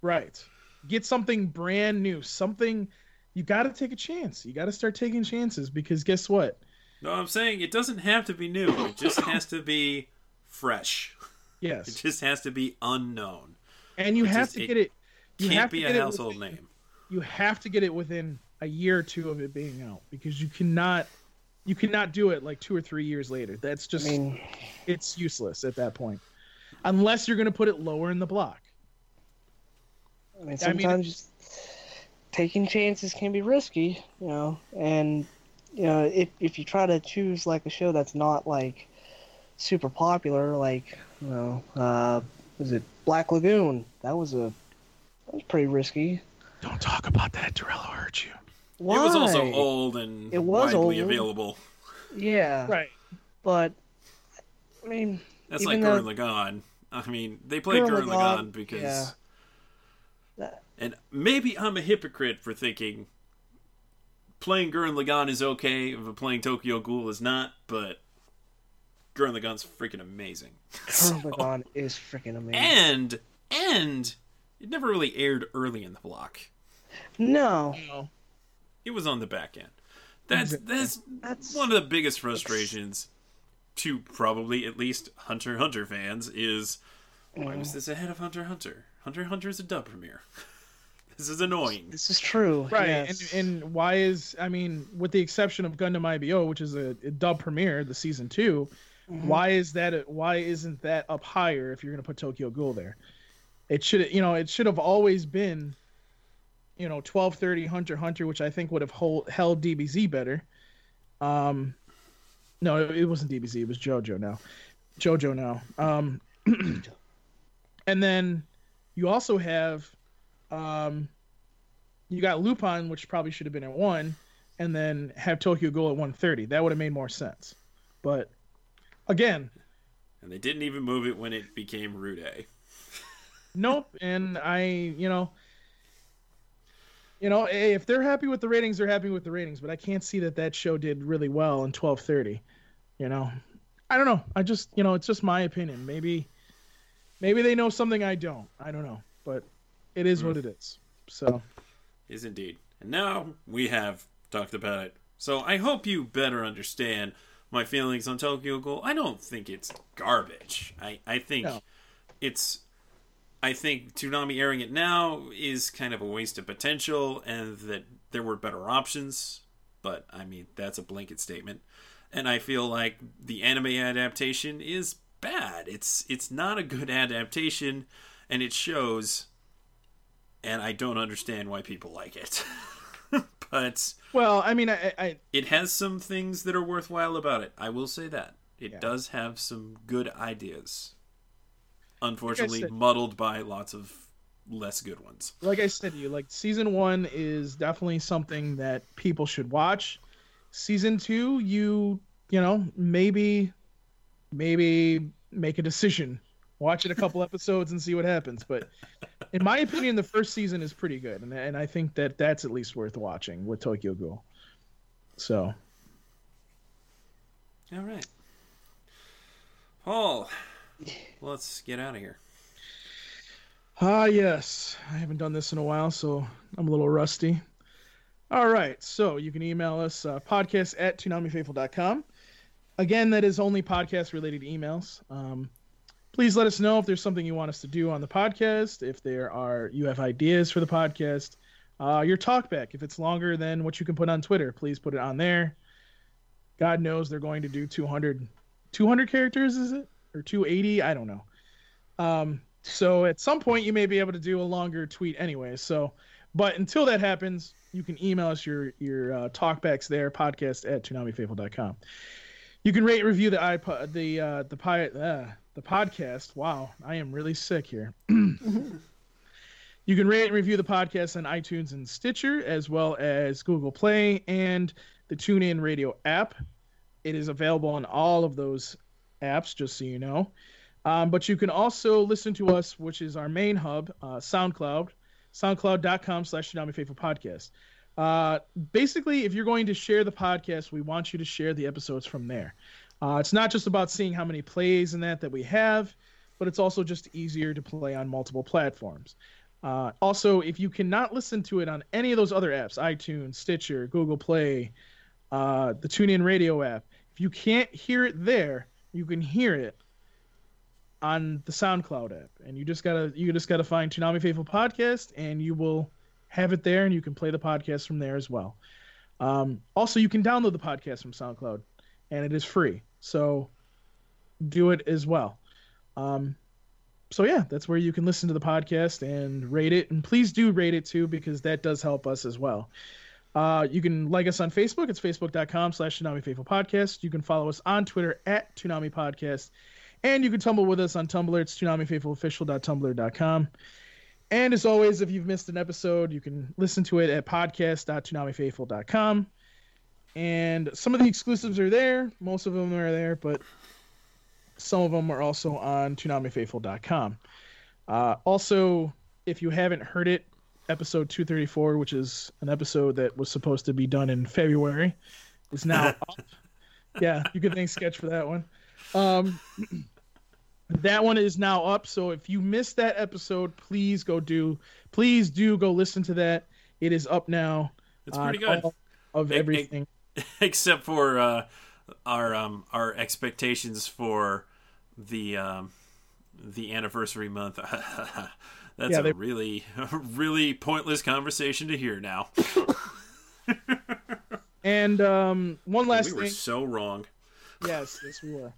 Right. Get something brand new. Something you got to take a chance. You got to start taking chances because guess what? No, I'm saying it doesn't have to be new. It just has to be fresh. Yes. It just has to be unknown. And you have to get it. You Can't be to a household name. You have to get it within a year or two of it being out because you cannot. You cannot do it like two or three years later. That's I just mean, it's useless at that point, unless you're going to put it lower in the block. I mean, I mean, sometimes taking chances can be risky, you know, and you know, if if you try to choose like a show that's not like super popular, like you know, uh, was it Black Lagoon? That was a that was pretty risky. Don't talk about that. Darrell will hurt you. Why? It was also old and It was widely old. available. Yeah, Right. but I mean, That's Even like though- Gurren Lagann. I mean, they played Gurren Gurren Lagann Lagann, because, yeah. That- and maybe I'm a hypocrite for thinking playing Gurren Lagann is okay, but playing Tokyo Ghoul is not. But Gurren Lagann's freaking amazing. Gurren Lagann is freaking amazing. and and it never really aired early in the block. No, No. It was on the back end. That's that's That's- one of the biggest frustrations to probably at least Hunter Hunter fans is why was this ahead of Hunter Hunter? Hunter Hunter is a dub premiere. this is annoying. this is true. Right. yes. And and why is I mean, with the exception of Gundam IBO, which is a, a dub premiere, the season 2 Mm-hmm. why is that why isn't that up higher if you're going to put Tokyo Ghoul there? It should you know, it should have always been you know, 1230 Hunter Hunter, which I think would have hold, held DBZ better. Um no, it, wasn't DBZ, it was JoJo now. JoJo now. Um and then you also have um you got Lupin, which probably should have been at one, and then have Tokyo Ghoul at 130. That would have made more sense. But again, And they didn't even move it when it became Rude. nope. And I, you know, you know, hey, if they're happy with the ratings, they're happy with the ratings. But I can't see that that show did really well in 1230. You know, I don't know. I just, you know, it's just my opinion. Maybe, maybe they know something I don't. I don't know. But it is what hmm. it is. So. Is indeed. And now we have talked about it. So I hope you better understand my feelings on Tokyo Ghoul. I don't think it's garbage. I, I think No. it's I think Toonami airing it now is kind of a waste of potential and that there were better options. But I mean that's a blanket statement. And I feel like the anime adaptation is bad. It's it's not a good adaptation and it shows and I don't understand why people like it. but Well, I mean, I, I it has some things that are worthwhile about it. I will say that. It Yeah. does have some good ideas. Unfortunately, said- muddled by lots of less good ones. like I said to you, like season one is definitely something that people should watch. Season two, you you know maybe maybe make a decision, watch it a couple episodes and see what happens. But in my opinion, the first season is pretty good, and and I think that that's at least worth watching with Tokyo Ghoul. So All right. Paul, let's get out of here. Ah, yes. I haven't done this in a while, so I'm a little rusty. All right. So you can email us uh, podcast at toonamifaithful.com. again, that is only podcast related emails. Um, please let us know if there's something you want us to do on the podcast. If there are you have ideas for the podcast, uh, your talkback. If it's longer than what you can put on Twitter, please put it on there. God knows they're going to do 200, 200 characters, is it or 280? I don't know. Um, so at some point you may be able to do a longer tweet anyway. So, but until that happens, you can email us your your uh, talkbacks there podcast at toonamifaithful.com. You can rate review the iPod the uh, the pi- uh, the podcast. Wow, I am really sick here. you can rate and review the podcast on iTunes and Stitcher, as well as Google Play and the TuneIn Radio app. It is available on all of those apps, just so you know. Um, but you can also listen to us, which is our main hub, uh, SoundCloud, soundcloud.com slash Toonami Faithful Podcast. Uh, basically, if you're going to share the podcast, we want you to share the episodes from there. Uh, it's not just about seeing how many plays and that that we have, but it's also just easier to play on multiple platforms. Uh, also, if you cannot listen to it on any of those other apps, iTunes, Stitcher, Google Play, uh, the TuneIn Radio app, if you can't hear it there, you can hear it on the SoundCloud app, and you just gotta you just gotta find Toonami Faithful Podcast, and you will have it there, and you can play the podcast from there as well. Um, also, you can download the podcast from SoundCloud, and it is free, so do it as well. Um, so yeah, that's where you can listen to the podcast and rate it, and please do rate it too because that does help us as well. Uh, you can like us on Facebook. It's facebook.com slash Toonami Faithful Podcast. You can follow us on Twitter at Toonami Podcast. And you can tumble with us on Tumblr. It's ToonamiFaithfulOfficial.tumblr.com. And as always, if you've missed an episode, you can listen to it at podcast.toonamifaithful.com. And some of the exclusives are there. Most of them are there, but some of them are also on toonamifaithful.com. Uh, also, if you haven't heard it, episode 234, which is an episode that was supposed to be done in February, is now up. Yeah, you can thank Sketch for that one. Um, that one is now up. So if you missed that episode, please go do, please do go listen to that. It is up now. It's pretty good. Of everything, except for uh, our um, our expectations for the um, the anniversary month. That's Yeah, a they- really really pointless conversation to hear now. and um, one last thing we were so wrong. Yes, yes, we were.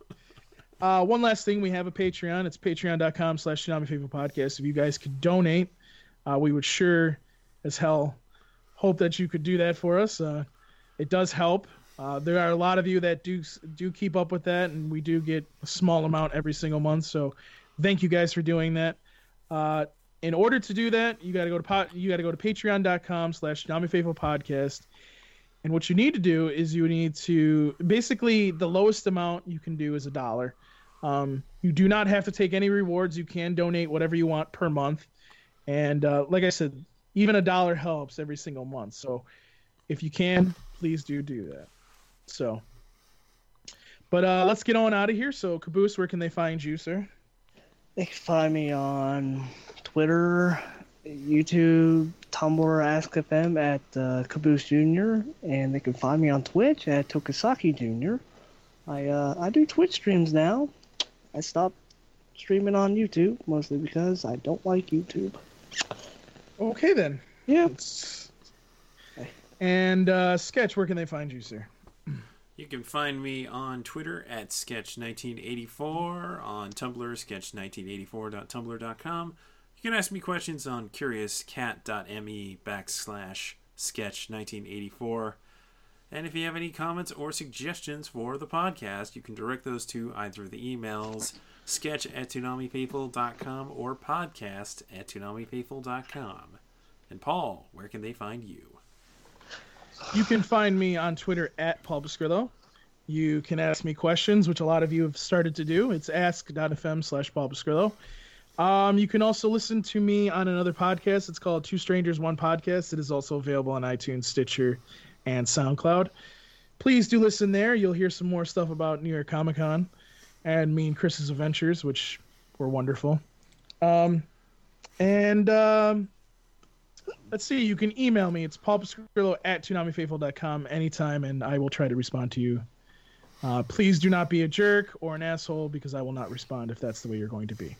Uh, one last thing, we have a Patreon. It's patreon.com slash Toonami Faithful Podcast. If you guys could donate, uh, we would sure as hell hope that you could do that for us. Uh, it does help. Uh, there are a lot of you that do do keep up with that, and we do get a small amount every single month. So, thank you guys for doing that. Uh, in order to do that, you got to go to pot, you got to go to patreon.com slash Toonami Faithful Podcast. And what you need to do is you need to basically the lowest amount you can do is a dollar. Um, you do not have to take any rewards. You can donate whatever you want per month. And uh, like I said, even a dollar helps every single month. So if you can, please do do that. So, but uh, let's get on out of here. So Caboose, where can they find you, sir? They can find me on Twitter, YouTube, Tumblr, AskFM at uh, Caboose Jr. And they can find me on Twitch at Tokasaki Jr. I uh, I do Twitch streams now. I stopped streaming on YouTube mostly because I don't like YouTube. Okay then. Yeah. It's- And uh, Sketch, where can they find you, sir? You can find me on Twitter at Sketch1984, on Tumblr, sketch1984.tumblr.com. You can ask me questions on curiouscat.me backslash sketch1984. And if you have any comments or suggestions for the podcast, you can direct those to either the emails sketch at toonamifaithful.com or podcast at toonamifaithful.com. And Paul, where can they find you? You can find me on Twitter at Paul Biscrillo. You can ask me questions, which a lot of you have started to do. It's ask.fm slash Paul Biscrillo. Um, you can also listen to me on another podcast. It's called Two Strangers, One Podcast. It is also available on iTunes, Stitcher, and SoundCloud. Please do listen there. You'll hear some more stuff about New York Comic Con and me and Chris's adventures, which were wonderful. Um, and um, let's see, you can email me. It's paulpascrillo at toonamifaithful.com anytime, and I will try to respond to you Uh, please do not be a jerk or an asshole because I will not respond if that's the way you're going to be.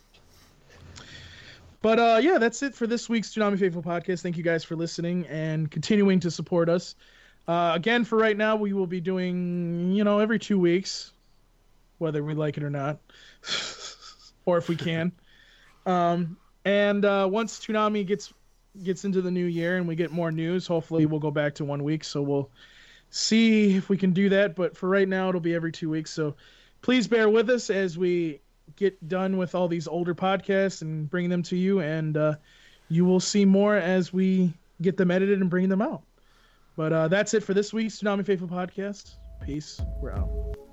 But uh, yeah, that's it for this week's Toonami Faithful podcast. Thank you guys for listening and continuing to support us. Uh, again, for right now, we will be doing, you know, every two weeks, whether we like it or not, or if we can. Um, and uh, once Toonami gets gets into the new year and we get more news, hopefully we'll go back to one week. So we'll see if we can do that. But for right now, it'll be every two weeks. So please bear with us as we get done with all these older podcasts and bring them to you. And uh, you will see more as we get them edited and bring them out. But uh, that's it for this week's Toonami Faithful podcast. Peace. We're out.